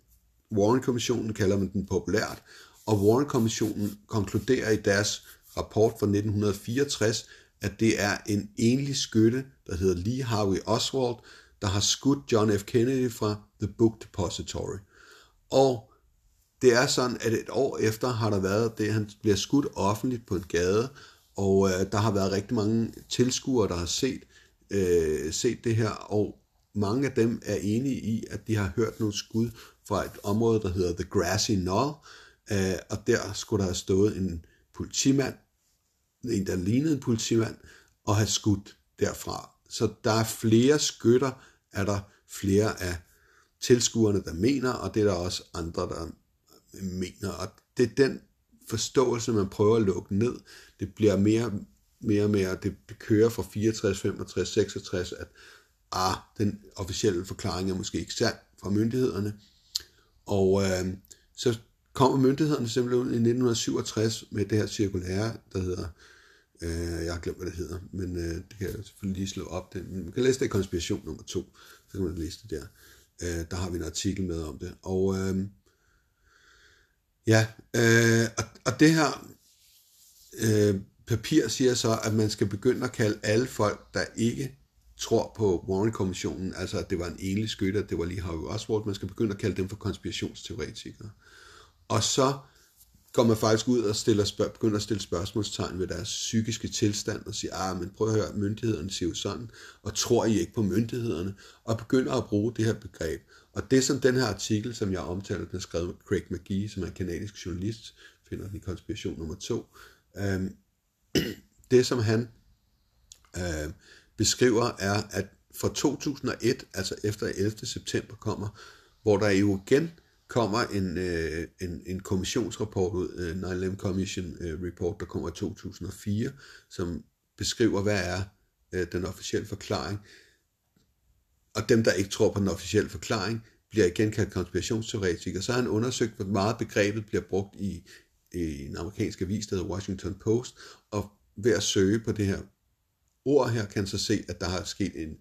Warren-kommissionen kalder man den populært. Og Warren-kommissionen konkluderer i deres rapport fra 1964, at det er en enlig skytte, der hedder Lee Harvey Oswald, der har skudt John F. Kennedy fra The Book Depository. Og det er sådan, at et år efter har der været det, han bliver skudt offentligt på en gade, og øh, der har været rigtig mange tilskuere, der har set, øh, set det her, og mange af dem er enige i, at de har hørt nogle skud fra et område, der hedder The Grassy Knoll, øh, og der skulle der have stået en politimand, en der lignede en politimand, og have skudt derfra. Så der er flere skytter, er der flere af tilskuerne, der mener, og det er der også andre, der mener. Og det er den forståelse, man prøver at lukke ned. Det bliver mere mere og mere, det kører fra 64, 65, 66, at ah, den officielle forklaring er måske ikke sand fra myndighederne. Og øh, så kommer myndighederne simpelthen ud i 1967 med det her cirkulære, der hedder, øh, jeg har glemt, hvad det hedder, men øh, det kan jeg selvfølgelig lige slå op. Det. Man kan læse det i konspiration nummer to, så kan man læse det der. Øh, der har vi en artikel med om det. Og øh, ja, øh, og, og det her øh, papir siger så, at man skal begynde at kalde alle folk, der ikke tror på Warren-kommissionen, altså at det var en enlig skytte, at det var lige Harvey Oswald, man skal begynde at kalde dem for konspirationsteoretikere. Og så kommer faktisk ud og stiller spørg- begynder at stille spørgsmålstegn ved deres psykiske tilstand og siger, ah, men prøv at høre, myndighederne siger jo sådan, og tror I ikke på myndighederne? Og begynder at bruge det her begreb. Og det som den her artikel, som jeg omtalte, den er skrevet med Craig McGee, som er en kanadisk journalist, finder den i konspiration nummer to, øhm, det som han øh, beskriver er, at fra 2001, altså efter 11. september kommer, hvor der jo igen kommer en, øh, en, en kommissionsrapport ud, øh, 9-11 Commission øh, Report, der kommer i 2004, som beskriver, hvad er øh, den officielle forklaring. Og dem, der ikke tror på den officielle forklaring, bliver igen kaldt konspirationsteoretikere. Så har han undersøgt, hvor meget begrebet bliver brugt i, i en amerikansk avis, der hedder Washington Post, og ved at søge på det her ord her, kan så se, at der har sket en,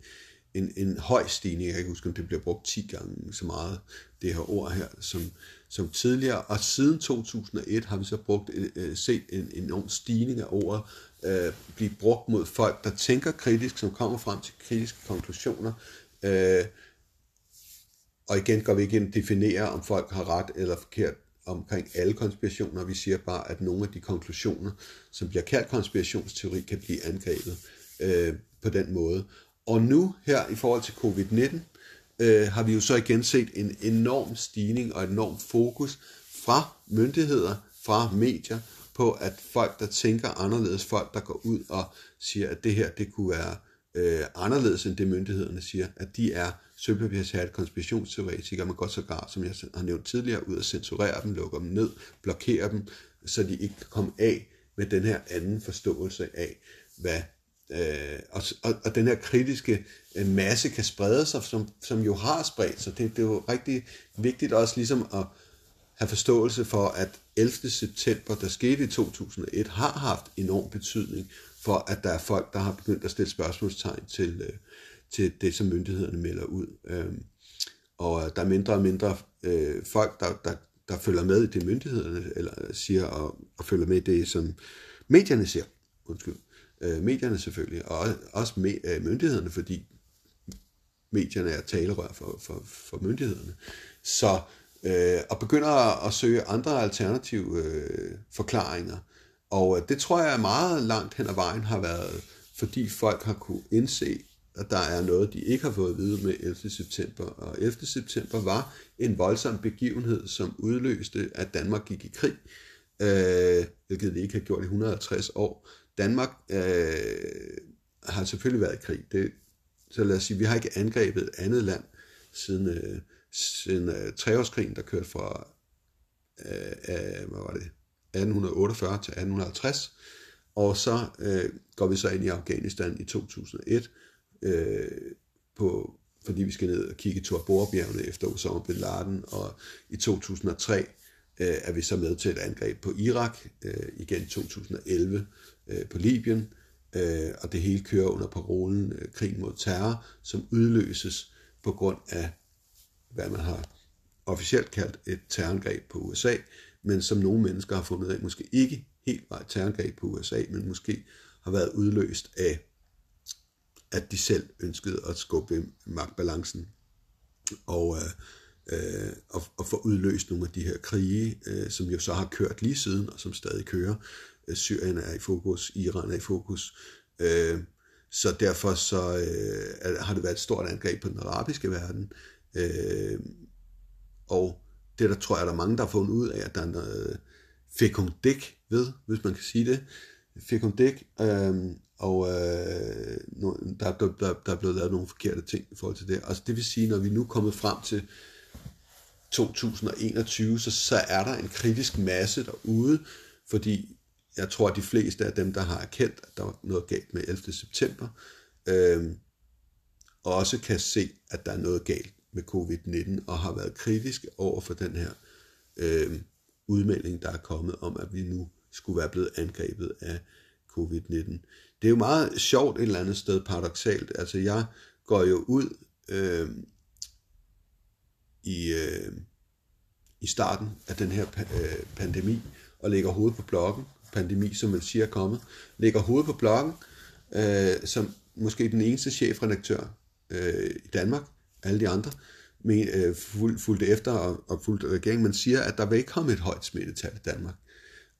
en, en høj stigning. Jeg kan ikke huske, om det bliver brugt 10 gange så meget, det her ord her, som, som tidligere. Og siden 2001 har vi så brugt, øh, øh, set en enorm stigning af ordet øh, blive brugt mod folk, der tænker kritisk, som kommer frem til kritiske konklusioner. Øh, og igen går vi ikke ind og definerer, om folk har ret eller forkert omkring alle konspirationer. Vi siger bare, at nogle af de konklusioner, som bliver kaldt konspirationsteori, kan blive angrebet øh, på den måde. Og nu her i forhold til covid-19, øh, har vi jo så igen set en enorm stigning og et enormt fokus fra myndigheder, fra medier, på at folk, der tænker anderledes, folk, der går ud og siger, at det her, det kunne være øh, anderledes end det myndighederne siger, at de er sølvpapirshærte konspirationsteoretikere, man godt sågar, som jeg har nævnt tidligere, ud og censurere dem, lukke dem ned, blokere dem, så de ikke kan komme af med den her anden forståelse af, hvad øh, og, og, og den her kritiske øh, masse kan sprede sig, som, som jo har spredt sig. Det, det er jo rigtig vigtigt også ligesom at have forståelse for, at 11. september, der skete i 2001, har haft enorm betydning for, at der er folk, der har begyndt at stille spørgsmålstegn til, øh, til det, som myndighederne melder ud. Øhm, øh, og der er mindre og mindre øh, folk, der, der, der følger med i det, myndighederne eller siger, og, og følger med i det, som medierne siger. Undskyld. Øh, Øh, medierne selvfølgelig, og også med, øh, myndighederne, fordi medierne er talerør for, for, for myndighederne. Så øh, og begynder at, at søge andre alternative øh, forklaringer. Og øh, det tror jeg meget langt hen ad vejen har været, fordi folk har kunne indse, at der er noget, de ikke har fået at vide med 11. september. Og 11. september var en voldsom begivenhed, som udløste, at Danmark gik i krig, øh, hvilket det ikke har gjort i 150 år. Danmark øh, har selvfølgelig været i krig. Det, så lad os sige, vi har ikke angrebet et andet land siden, øh, siden øh, treårskrigen, der kørte fra øh, hvad var det, 1848 til 1850. Og så øh, går vi så ind i Afghanistan i 2001, øh, på, fordi vi skal ned og kigge i Torbora-bjergene efter Osama bin Laden, og i 2003 øh, er vi så med til et angreb på Irak, øh, igen 2011 øh, på Libyen, øh, og det hele kører under parolen øh, krig mod terror, som udløses på grund af, hvad man har officielt kaldt et terrorangreb på USA, men som nogle mennesker har fundet af, måske ikke helt var et terrorangreb på USA, men måske har været udløst af, at de selv ønskede at skubbe magtbalancen og, øh, øh, og, og få udløst nogle af de her krige, øh, som jo så har kørt lige siden, og som stadig kører. Syrien er i fokus, Iran er i fokus. Øh, så derfor så øh, har det været et stort angreb på den arabiske verden. Øh, og det der tror jeg, der er mange, der har fundet ud af, at der er noget fekundæk ved, hvis man kan sige det. Fekundæk, øh, og øh, der, der, der, der er blevet lavet nogle forkerte ting i forhold til det. Altså det vil sige, når vi nu er kommet frem til 2021, så, så er der en kritisk masse derude, fordi jeg tror, at de fleste af dem, der har erkendt, at der var noget galt med 11. september, øh, også kan se, at der er noget galt med covid-19, og har været kritiske over for den her øh, udmelding, der er kommet om, at vi nu skulle være blevet angrebet af covid-19. Det er jo meget sjovt et eller andet sted, paradoxalt. Altså jeg går jo ud øh, i, øh, i starten af den her øh, pandemi, og lægger hovedet på blokken, pandemi, som man siger er kommet, lægger hovedet på blokken, øh, som måske den eneste chefredaktør øh, i Danmark, alle de andre, men, øh, fulgte efter og, og fulgte regeringen, man siger, at der vil ikke komme et højt smittetal i Danmark.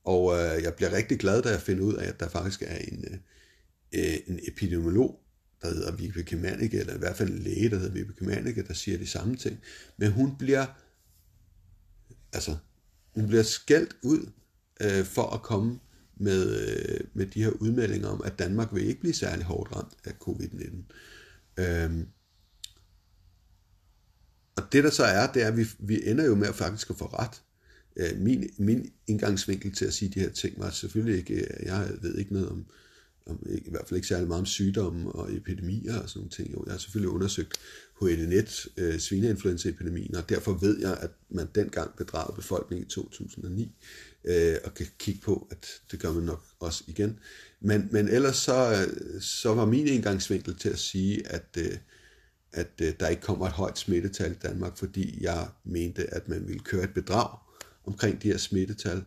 Og øh, jeg bliver rigtig glad, da jeg finder ud af, at der faktisk er en, øh, en epidemiolog, der hedder Vibeke Mannicke, eller i hvert fald en læge, der hedder Vibeke Mannicke, der siger de samme ting. Men hun bliver, altså, hun bliver skældt ud øh, for at komme med, øh, med de her udmeldinger om, at Danmark vil ikke blive særlig hårdt ramt af covid-19. Øhm, og det der så er, det er, at vi, vi ender jo med at faktisk at få ret. Øh, min, min indgangsvinkel til at sige de her ting var selvfølgelig ikke, øh, jeg ved ikke noget om, om, i hvert fald ikke særlig meget om sygdomme og epidemier og sådan nogle ting. Jo, jeg har selvfølgelig undersøgt H1N1, øh, svineinfluenzaepidemien, og derfor ved jeg, at man dengang bedragede befolkningen i 2009, øh, og kan kigge på, at det gør man nok også igen. Men, men ellers så, øh, så var min indgangsvinkel til at sige, at, øh, at øh, der ikke kommer et højt smittetal i Danmark, fordi jeg mente, at man ville køre et bedrag omkring de her smittetal.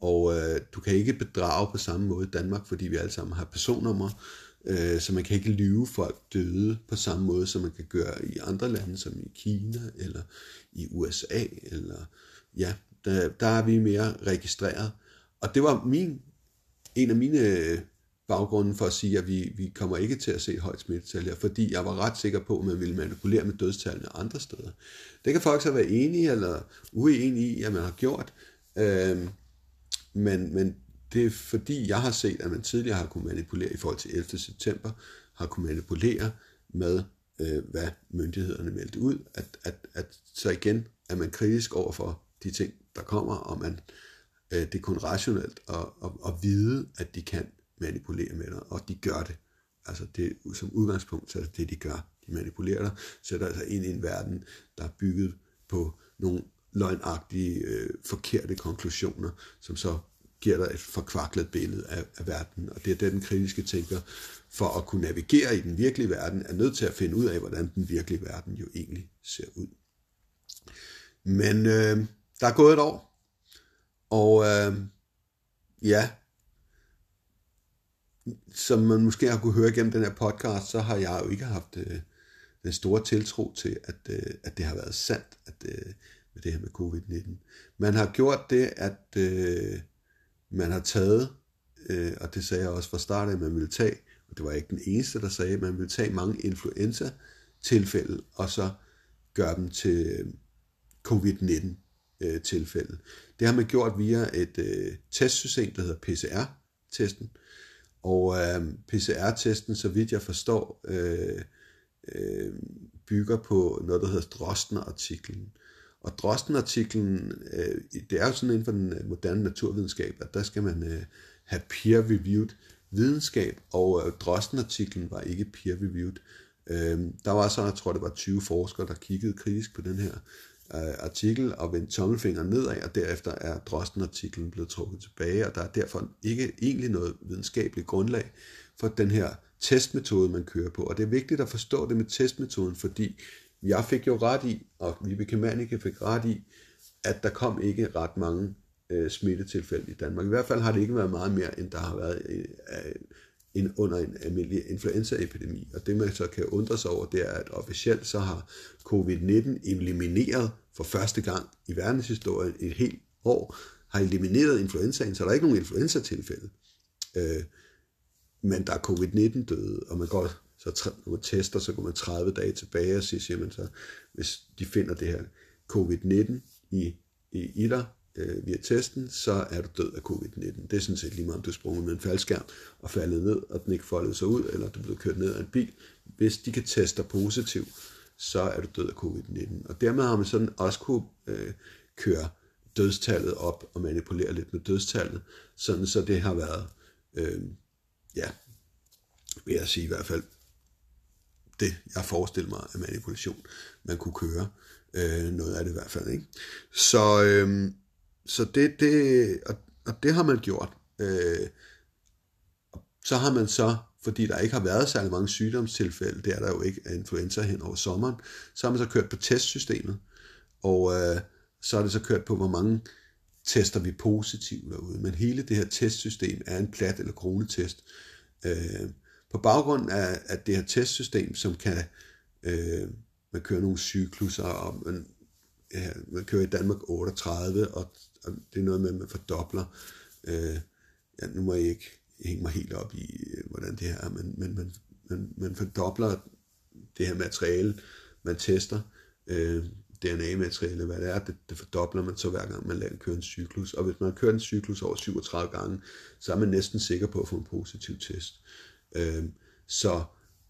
Og øh, du kan ikke bedrage på samme måde i Danmark, fordi vi alle sammen har personnummer, øh, så man kan ikke lyve folk døde på samme måde, som man kan gøre i andre lande, som i Kina eller i USA. Eller, ja, der, der er vi mere registreret. Og det var min, en af mine øh, baggrunden for at sige, at vi, vi kommer ikke til at se et højt smittetal her, fordi jeg var ret sikker på, at man ville manipulere med dødstallene andre steder. Det kan folk så være enige eller uenige i, at man har gjort, øh, men, men det er fordi, jeg har set, at man tidligere har kunnet manipulere i forhold til 11. september, har kunnet manipulere med, øh, hvad myndighederne meldte ud, at, at, at så igen er man kritisk over for de ting, der kommer, og man, øh, det er kun rationelt at, at, at vide, at de kan manipulere med dig, og de gør det. Altså det, som udgangspunkt, så er det det, de gør. De manipulerer dig, sætter altså ind i en verden, der er bygget på nogle løgnagtige, øh, forkerte konklusioner, som så giver dig et forkvaklet billede af, af verden. Og det er det, den kritiske tænker, for at kunne navigere i den virkelige verden, er nødt til at finde ud af, hvordan den virkelige verden jo egentlig ser ud. Men øh, der er gået et år, og øh, ja, som man måske har kunne høre gennem den her podcast, så har jeg jo ikke haft øh, den store tiltro til, at, øh, at det har været sandt, at, øh, med det her med covid-19. Man har gjort det, at øh, man har taget, øh, og det sagde jeg også fra starten, at man ville tage, og det var ikke den eneste, der sagde, at man ville tage mange influenza-tilfælde, og så gøre dem til øh, covid-19-tilfælde. Det har man gjort via et øh, testsystem, der hedder PCR-testen, og øh, PCR-testen, så vidt jeg forstår, øh, øh, bygger på noget, der hedder Drostner-artiklen. Og Drosten-artiklen, øh, det er jo sådan inden for den øh, moderne naturvidenskab, at der skal man øh, have peer-reviewed videnskab, og øh, Drostner-artiklen var ikke peer-reviewed. Øh, der var så, jeg tror det var 20 forskere, der kiggede kritisk på den her øh, artikel og vendte tommelfingeren nedad, og derefter er Drosten-artiklen blevet trukket tilbage, og der er derfor ikke egentlig noget videnskabeligt grundlag for den her testmetode, man kører på. Og det er vigtigt at forstå det med testmetoden, fordi jeg fik jo ret i, og Vibeke Mannicke fik ret i, at der kom ikke ret mange øh, smittetilfælde i Danmark. I hvert fald har det ikke været meget mere, end der har været øh, en, under en almindelig influenzaepidemi. Og det man så kan undre sig over, det er, at officielt så har covid-19 elimineret for første gang i verdenshistorien et helt år, har elimineret influenzaen, så der er ikke nogen influenzatilfælde. Øh, men der er covid-19 døde, og man går så når man tester, så går man 30 dage tilbage og siger, siger så, hvis de finder det her covid-19 i, i, i dig, øh, via testen, så er du død af covid-19. Det er sådan set lige meget, om du er sprunget med en faldskærm og faldet ned, og den ikke foldede sig ud, eller du blev kørt ned af en bil. Hvis de kan teste dig positiv, så er du død af covid-19. Og dermed har man sådan også kunne øh, køre dødstallet op og manipulere lidt med dødstallet, sådan så det har været, øh, ja, vil jeg sige i hvert fald, det jeg forestiller mig af manipulation, man kunne køre. Øh, noget af det i hvert fald. Ikke? Så, øh, så det, det, og, og det har man gjort. Øh, så har man så, fordi der ikke har været særlig mange sygdomstilfælde, det er der jo ikke af influenza hen over sommeren, så har man så kørt på testsystemet, og øh, så er det så kørt på, hvor mange tester vi positivt derude. Men hele det her testsystem er en plat eller kronetest. Øh, på baggrund af, af det her testsystem, som kan, øh, man kører nogle cykluser, og man, ja, man kører i Danmark 38, og og det er noget med, at man fordobler. Øh, ja, nu må jeg ikke hænge mig helt op i, øh, hvordan det her er, men, men man, man, man fordobler det her materiale, man tester, øh, DNA-materiale, hvad det er, det, det fordobler man så hver gang man lader køre en cyklus. Og hvis man har kørt en cyklus over 37 gange, så er man næsten sikker på at få en positiv test. Øh, så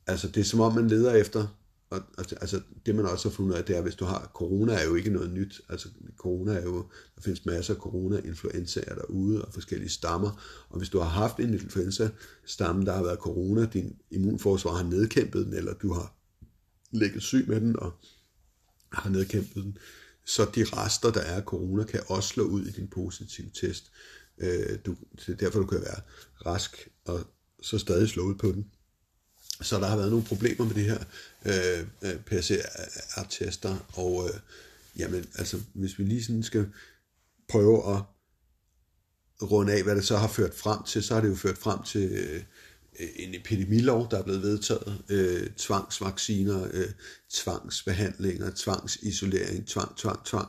altså, det er som om, man leder efter og, altså, det man også har fundet ud af, det er, hvis du har, corona er jo ikke noget nyt, altså corona er jo, der findes masser af corona-influenzaer derude, og forskellige stammer, og hvis du har haft en influenza-stamme, der har været corona, din immunforsvar har nedkæmpet den, eller du har ligget syg med den, og har nedkæmpet den, så de rester, der er af corona, kan også slå ud i din positive test. Øh, du, det er derfor, du kan være rask, og så stadig slået på den. Så der har været nogle problemer med det her øh, øh PCR-tester, og øh, jamen, altså, hvis vi lige sådan skal prøve at runde af, hvad det så har ført frem til, så har det jo ført frem til øh, en epidemilov, der er blevet vedtaget, øh, tvangsvacciner, øh, tvangsbehandlinger, tvangsisolering, tvang, tvang, tvang,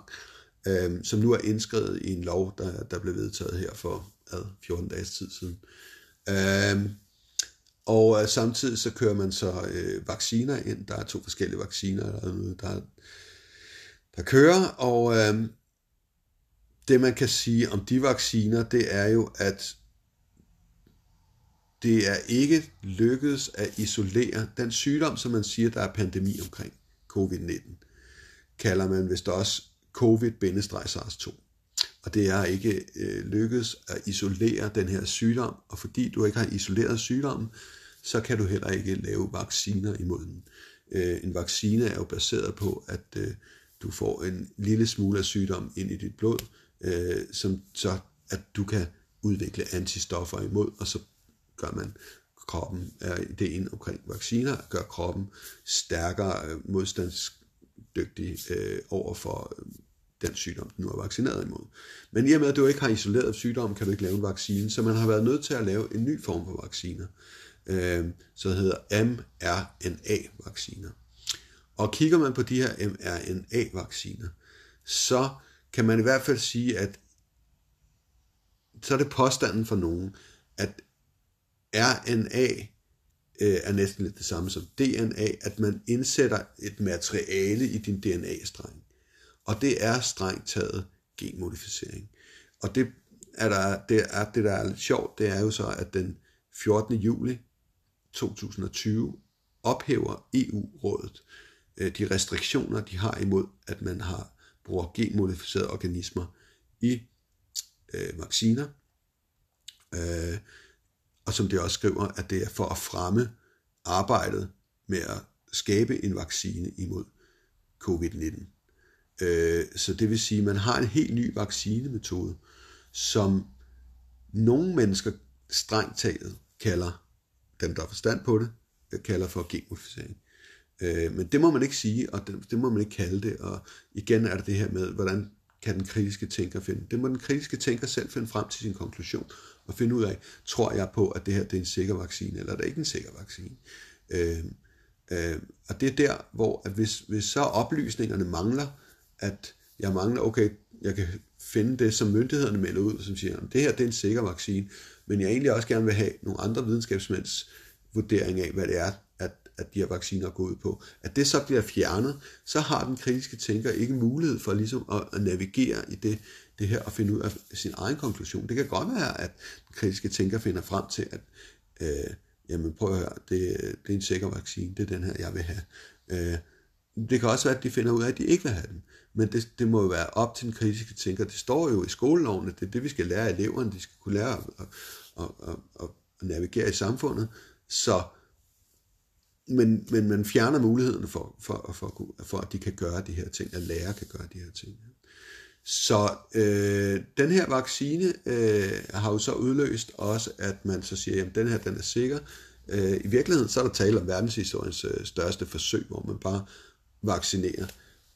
øh, som nu er indskrevet i en lov, der, der blev vedtaget her for ad, 14 dages tid siden. Øh, Øhm, og øh, samtidig så kører man så øh, vacciner ind. Der er to forskellige vacciner, der, der, der kører, og øh, det man kan sige om de vacciner, det er jo, at det er ikke lykkedes at isolere den sygdom, som man siger, der er pandemi omkring, covid-19, kalder man vist også covid-SARS-2. Og det er ikke øh, lykkedes at isolere den her sygdom, og fordi du ikke har isoleret sygdommen, så kan du heller ikke lave vacciner imod den. Øh, en vaccine er jo baseret på, at øh, du får en lille smule af sygdom ind i dit blod, øh, som så at du kan udvikle antistoffer imod, og så gør man kroppen, er ideen omkring vacciner, gør kroppen stærkere øh, modstandsdygtig øh, over for øh, den sygdom, den nu er vaccineret imod. Men i og med, at du ikke har isoleret sygdommen, kan du ikke lave en vaccine, så man har været nødt til at lave en ny form for vacciner, øh, så hedder mRNA-vacciner. Og kigger man på de her mRNA-vacciner, så kan man i hvert fald sige, at så er det påstanden for nogen, at RNA øh, er næsten lidt det samme som DNA, at man indsætter et materiale i din DNA-streng. Og det er strengt taget genmodificering. Og det er, der, det, er, det, der er lidt sjovt, det er jo så, at den 14. juli 2020 ophæver EU-rådet øh, de restriktioner, de har imod, at man har bruger genmodificerede organismer i øh, vacciner. Øh, og som det også skriver, at det er for at fremme arbejdet med at skabe en vaccine imod covid-19. Øh, så det vil sige, at man har en helt ny vaccinemetode, som nogle mennesker strengt taget kalder, dem der har forstand på det, øh, kalder for genmodificering. Øh, men det må man ikke sige, og det, det må man ikke kalde det. Og igen er det det her med, hvordan kan den kritiske tænker finde. Det må den kritiske tænker selv finde frem til sin konklusion og finde ud af, tror jeg på, at det her det er en sikker vaccine, eller er det ikke en sikker vaccine. Øh, øh, og det er der, hvor at hvis, hvis så oplysningerne mangler, at jeg mangler, okay, jeg kan finde det, som myndighederne melder ud, som siger, at det her det er en sikker vaccine, men jeg egentlig også gerne vil have nogle andre videnskabsmænds vurdering af, hvad det er, at de her vacciner går ud på, at det så bliver fjernet, så har den kritiske tænker ikke mulighed for ligesom at, at navigere i det, det her og finde ud af sin egen konklusion. Det kan godt være, at den kritiske tænker finder frem til, at øh, jamen prøv at høre, det, det er en sikker vaccine, det er den her, jeg vil have. Øh, det kan også være, at de finder ud af, at de ikke vil have den. Men det, det må jo være op til den kritiske tænker. Det står jo i skoleloven, at det er det, vi skal lære eleverne. De skal kunne lære at, at, at, at, at navigere i samfundet. Så men, men man fjerner muligheden for, for, for, for, at de kan gøre de her ting, at lærer kan gøre de her ting. Så øh, den her vaccine øh, har jo så udløst også, at man så siger, at den her den er sikker. Øh, I virkeligheden så er der tale om verdenshistoriens øh, største forsøg, hvor man bare vaccinerer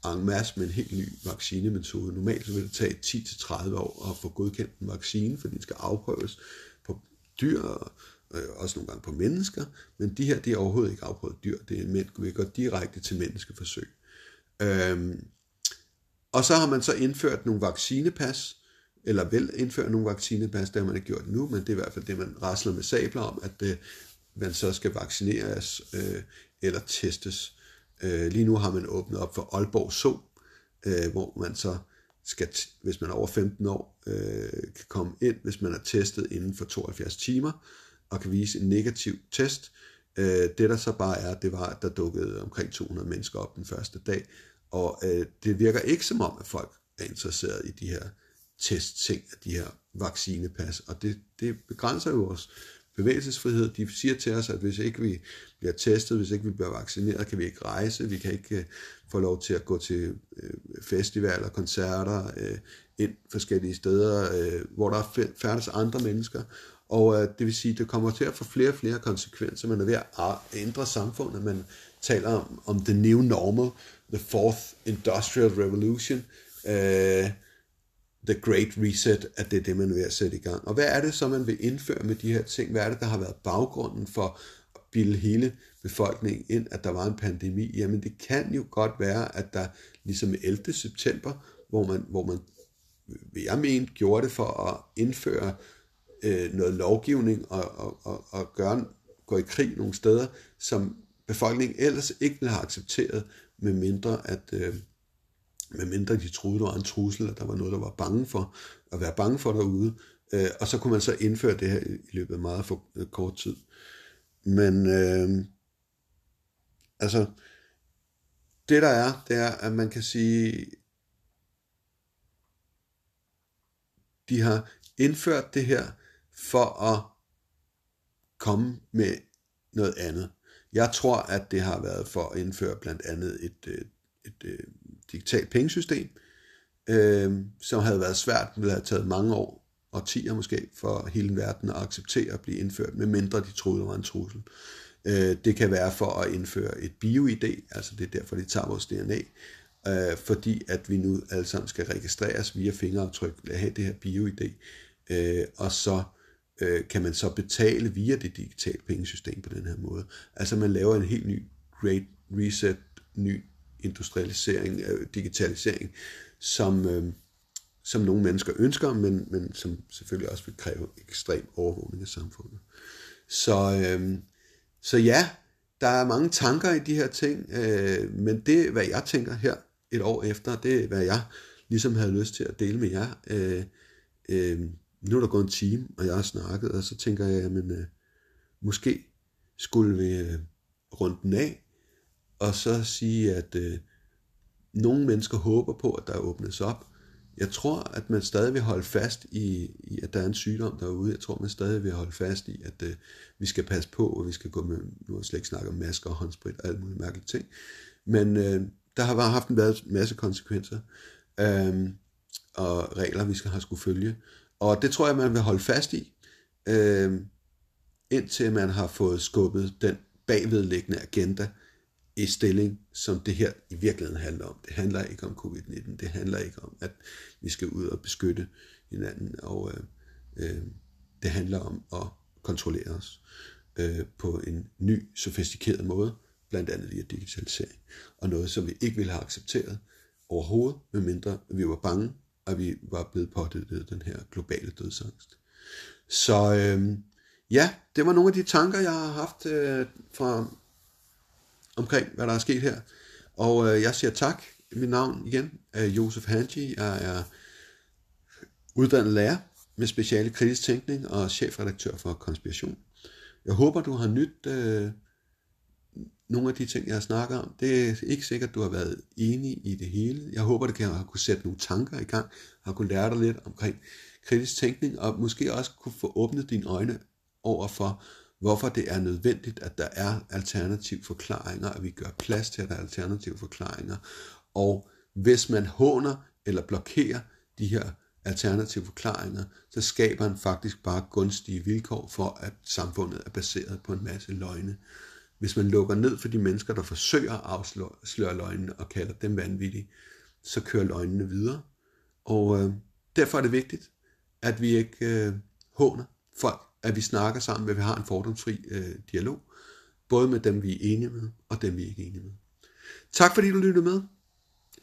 en masse med en helt ny vaccinemetode. Normalt så vil det tage 10-30 år at få godkendt en vaccine, fordi den skal afprøves på dyr og øh, også nogle gange på mennesker, men de her, de er overhovedet ikke afprøvet dyr, det er mænd, vi går direkte til menneskeforsøg. Øhm, og så har man så indført nogle vaccinepas, eller vel indført nogle vaccinepas, det har man ikke gjort nu, men det er i hvert fald det, man rasler med sabler om, at øh, man så skal vaccineres øh, eller testes. Øh, lige nu har man åbnet op for Aalborg So, øh, hvor man så skal, hvis man er over 15 år, øh, kan komme ind, hvis man er testet inden for 72 timer, og kan vise en negativ test. Øh, det der så bare er, det var, at der dukkede omkring 200 mennesker op den første dag, og øh, det virker ikke som om, at folk er interesseret i de her testting, af de her vaccinepas, og det, det begrænser jo vores bevægelsesfrihed. De siger til os, at hvis ikke vi bliver testet, hvis ikke vi bliver vaccineret, kan vi ikke rejse, vi kan ikke øh, få lov til at gå til øh, festivaler, koncerter, øh, ind forskellige steder, øh, hvor der færdes andre mennesker, Og øh, det vil sige, at det kommer til at få flere og flere konsekvenser. Man er ved at ændre samfundet. Man taler om, om the new normal, the fourth industrial revolution, Øh, the great reset, at det er det, man er ved at sætte i gang. Og hvad er det så, man vil indføre med de her ting? Hvad er det, der har været baggrunden for at bilde hele befolkningen ind, at der var en pandemi? Jamen det kan jo godt være, at der ligesom 11. september, hvor man, hvor man vil jeg mene, gjorde det for at indføre øh, noget lovgivning og, og, og, og gøre, gå i krig nogle steder, som befolkningen ellers ikke ville have accepteret, med mindre at øh, medmindre de troede, der var en trussel, at der var noget, der var bange for at være bange for derude. Øh, og så kunne man så indføre det her i løbet af meget for øh, kort tid. Men øh, altså, det der er, det er, at man kan sige, de har indført det her for at komme med noget andet. Jeg tror, at det har været for at indføre blandt andet et, øh, et, et, et digitalt pengesystem, øh, som havde været svært, det ville have taget mange år, og tiger måske, for hele verden at acceptere at blive indført, medmindre de troede, der var en trussel. Øh, det kan være for at indføre et bio-ID, altså det er derfor, de tager vores DNA, øh, fordi at vi nu alle sammen skal registreres via fingeraftryk, at have det her bio-ID, øh, og så øh, kan man så betale via det digitale pengesystem på den her måde. Altså man laver en helt ny great reset, ny industrialisering, øh, digitalisering, som, øh, som nogle mennesker ønsker, men, men som selvfølgelig også vil kræve ekstrem overvågning af samfundet. Så, øh, så ja, der er mange tanker i de her ting, øh, men det, hvad jeg tænker her et år efter, det er, hvad jeg ligesom havde lyst til at dele med jer. Øh, øh, nu er der gået en time, og jeg har snakket, og så tænker jeg, jamen, øh, måske skulle vi øh, runde den af, og så sige, at øh, nogle mennesker håber på, at der åbnes op. Jeg tror, at man stadig vil holde fast i, i, at der er en sygdom derude. Jeg tror, man stadig vil holde fast i, at øh, vi skal passe på, og vi skal gå med, nu har jeg slet ikke snakket om masker og håndsprit og alle mulige mærkelige ting. Men øh, der har bare haft en masse konsekvenser, øh, og regler, vi skal have skulle følge. Og det tror jeg, man vil holde fast i, øh, indtil man har fået skubbet den bagvedliggende agenda i stilling, som det her i virkeligheden handler om. Det handler ikke om covid-19, det handler ikke om, at vi skal ud og beskytte hinanden, og øh, øh, det handler om at kontrollere os øh, på en ny, sofistikeret måde, blandt andet via digitalisering, og noget, som vi ikke ville have accepteret overhovedet, medmindre vi var bange at vi var blevet pådødet den her globale dødsangst. Så øh, ja, det var nogle af de tanker, jeg har haft øh, fra omkring, hvad der er sket her. Og øh, jeg siger tak. Mit navn igen er Josef Hanji. Jeg er uddannet lærer med speciale kritisk tænkning og chefredaktør for Konspiration. Jeg håber, du har nyt øh, nogle af de ting, jeg har snakket om. Det er ikke sikkert, du har været enig i det hele. Jeg håber, det kan have kunne sætte nogle tanker i gang, har kunne lære dig lidt omkring kritisk tænkning, og måske også kunne få åbnet dine øjne over for, hvorfor det er nødvendigt, at der er alternative forklaringer, at vi gør plads til, at der er alternative forklaringer. Og hvis man håner eller blokerer de her alternative forklaringer, så skaber man faktisk bare gunstige vilkår for, at samfundet er baseret på en masse løgne. Hvis man lukker ned for de mennesker, der forsøger at afsløre løgnene og kalder dem vanvittige, så kører løgnene videre. Og øh, derfor er det vigtigt, at vi ikke øh, håner folk, at vi snakker sammen, at vi har en fordomsfri øh, dialog, både med dem, vi er enige med, og dem, vi er ikke enige med. Tak fordi du lyttede med.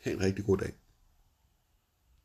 Ha' en rigtig god dag.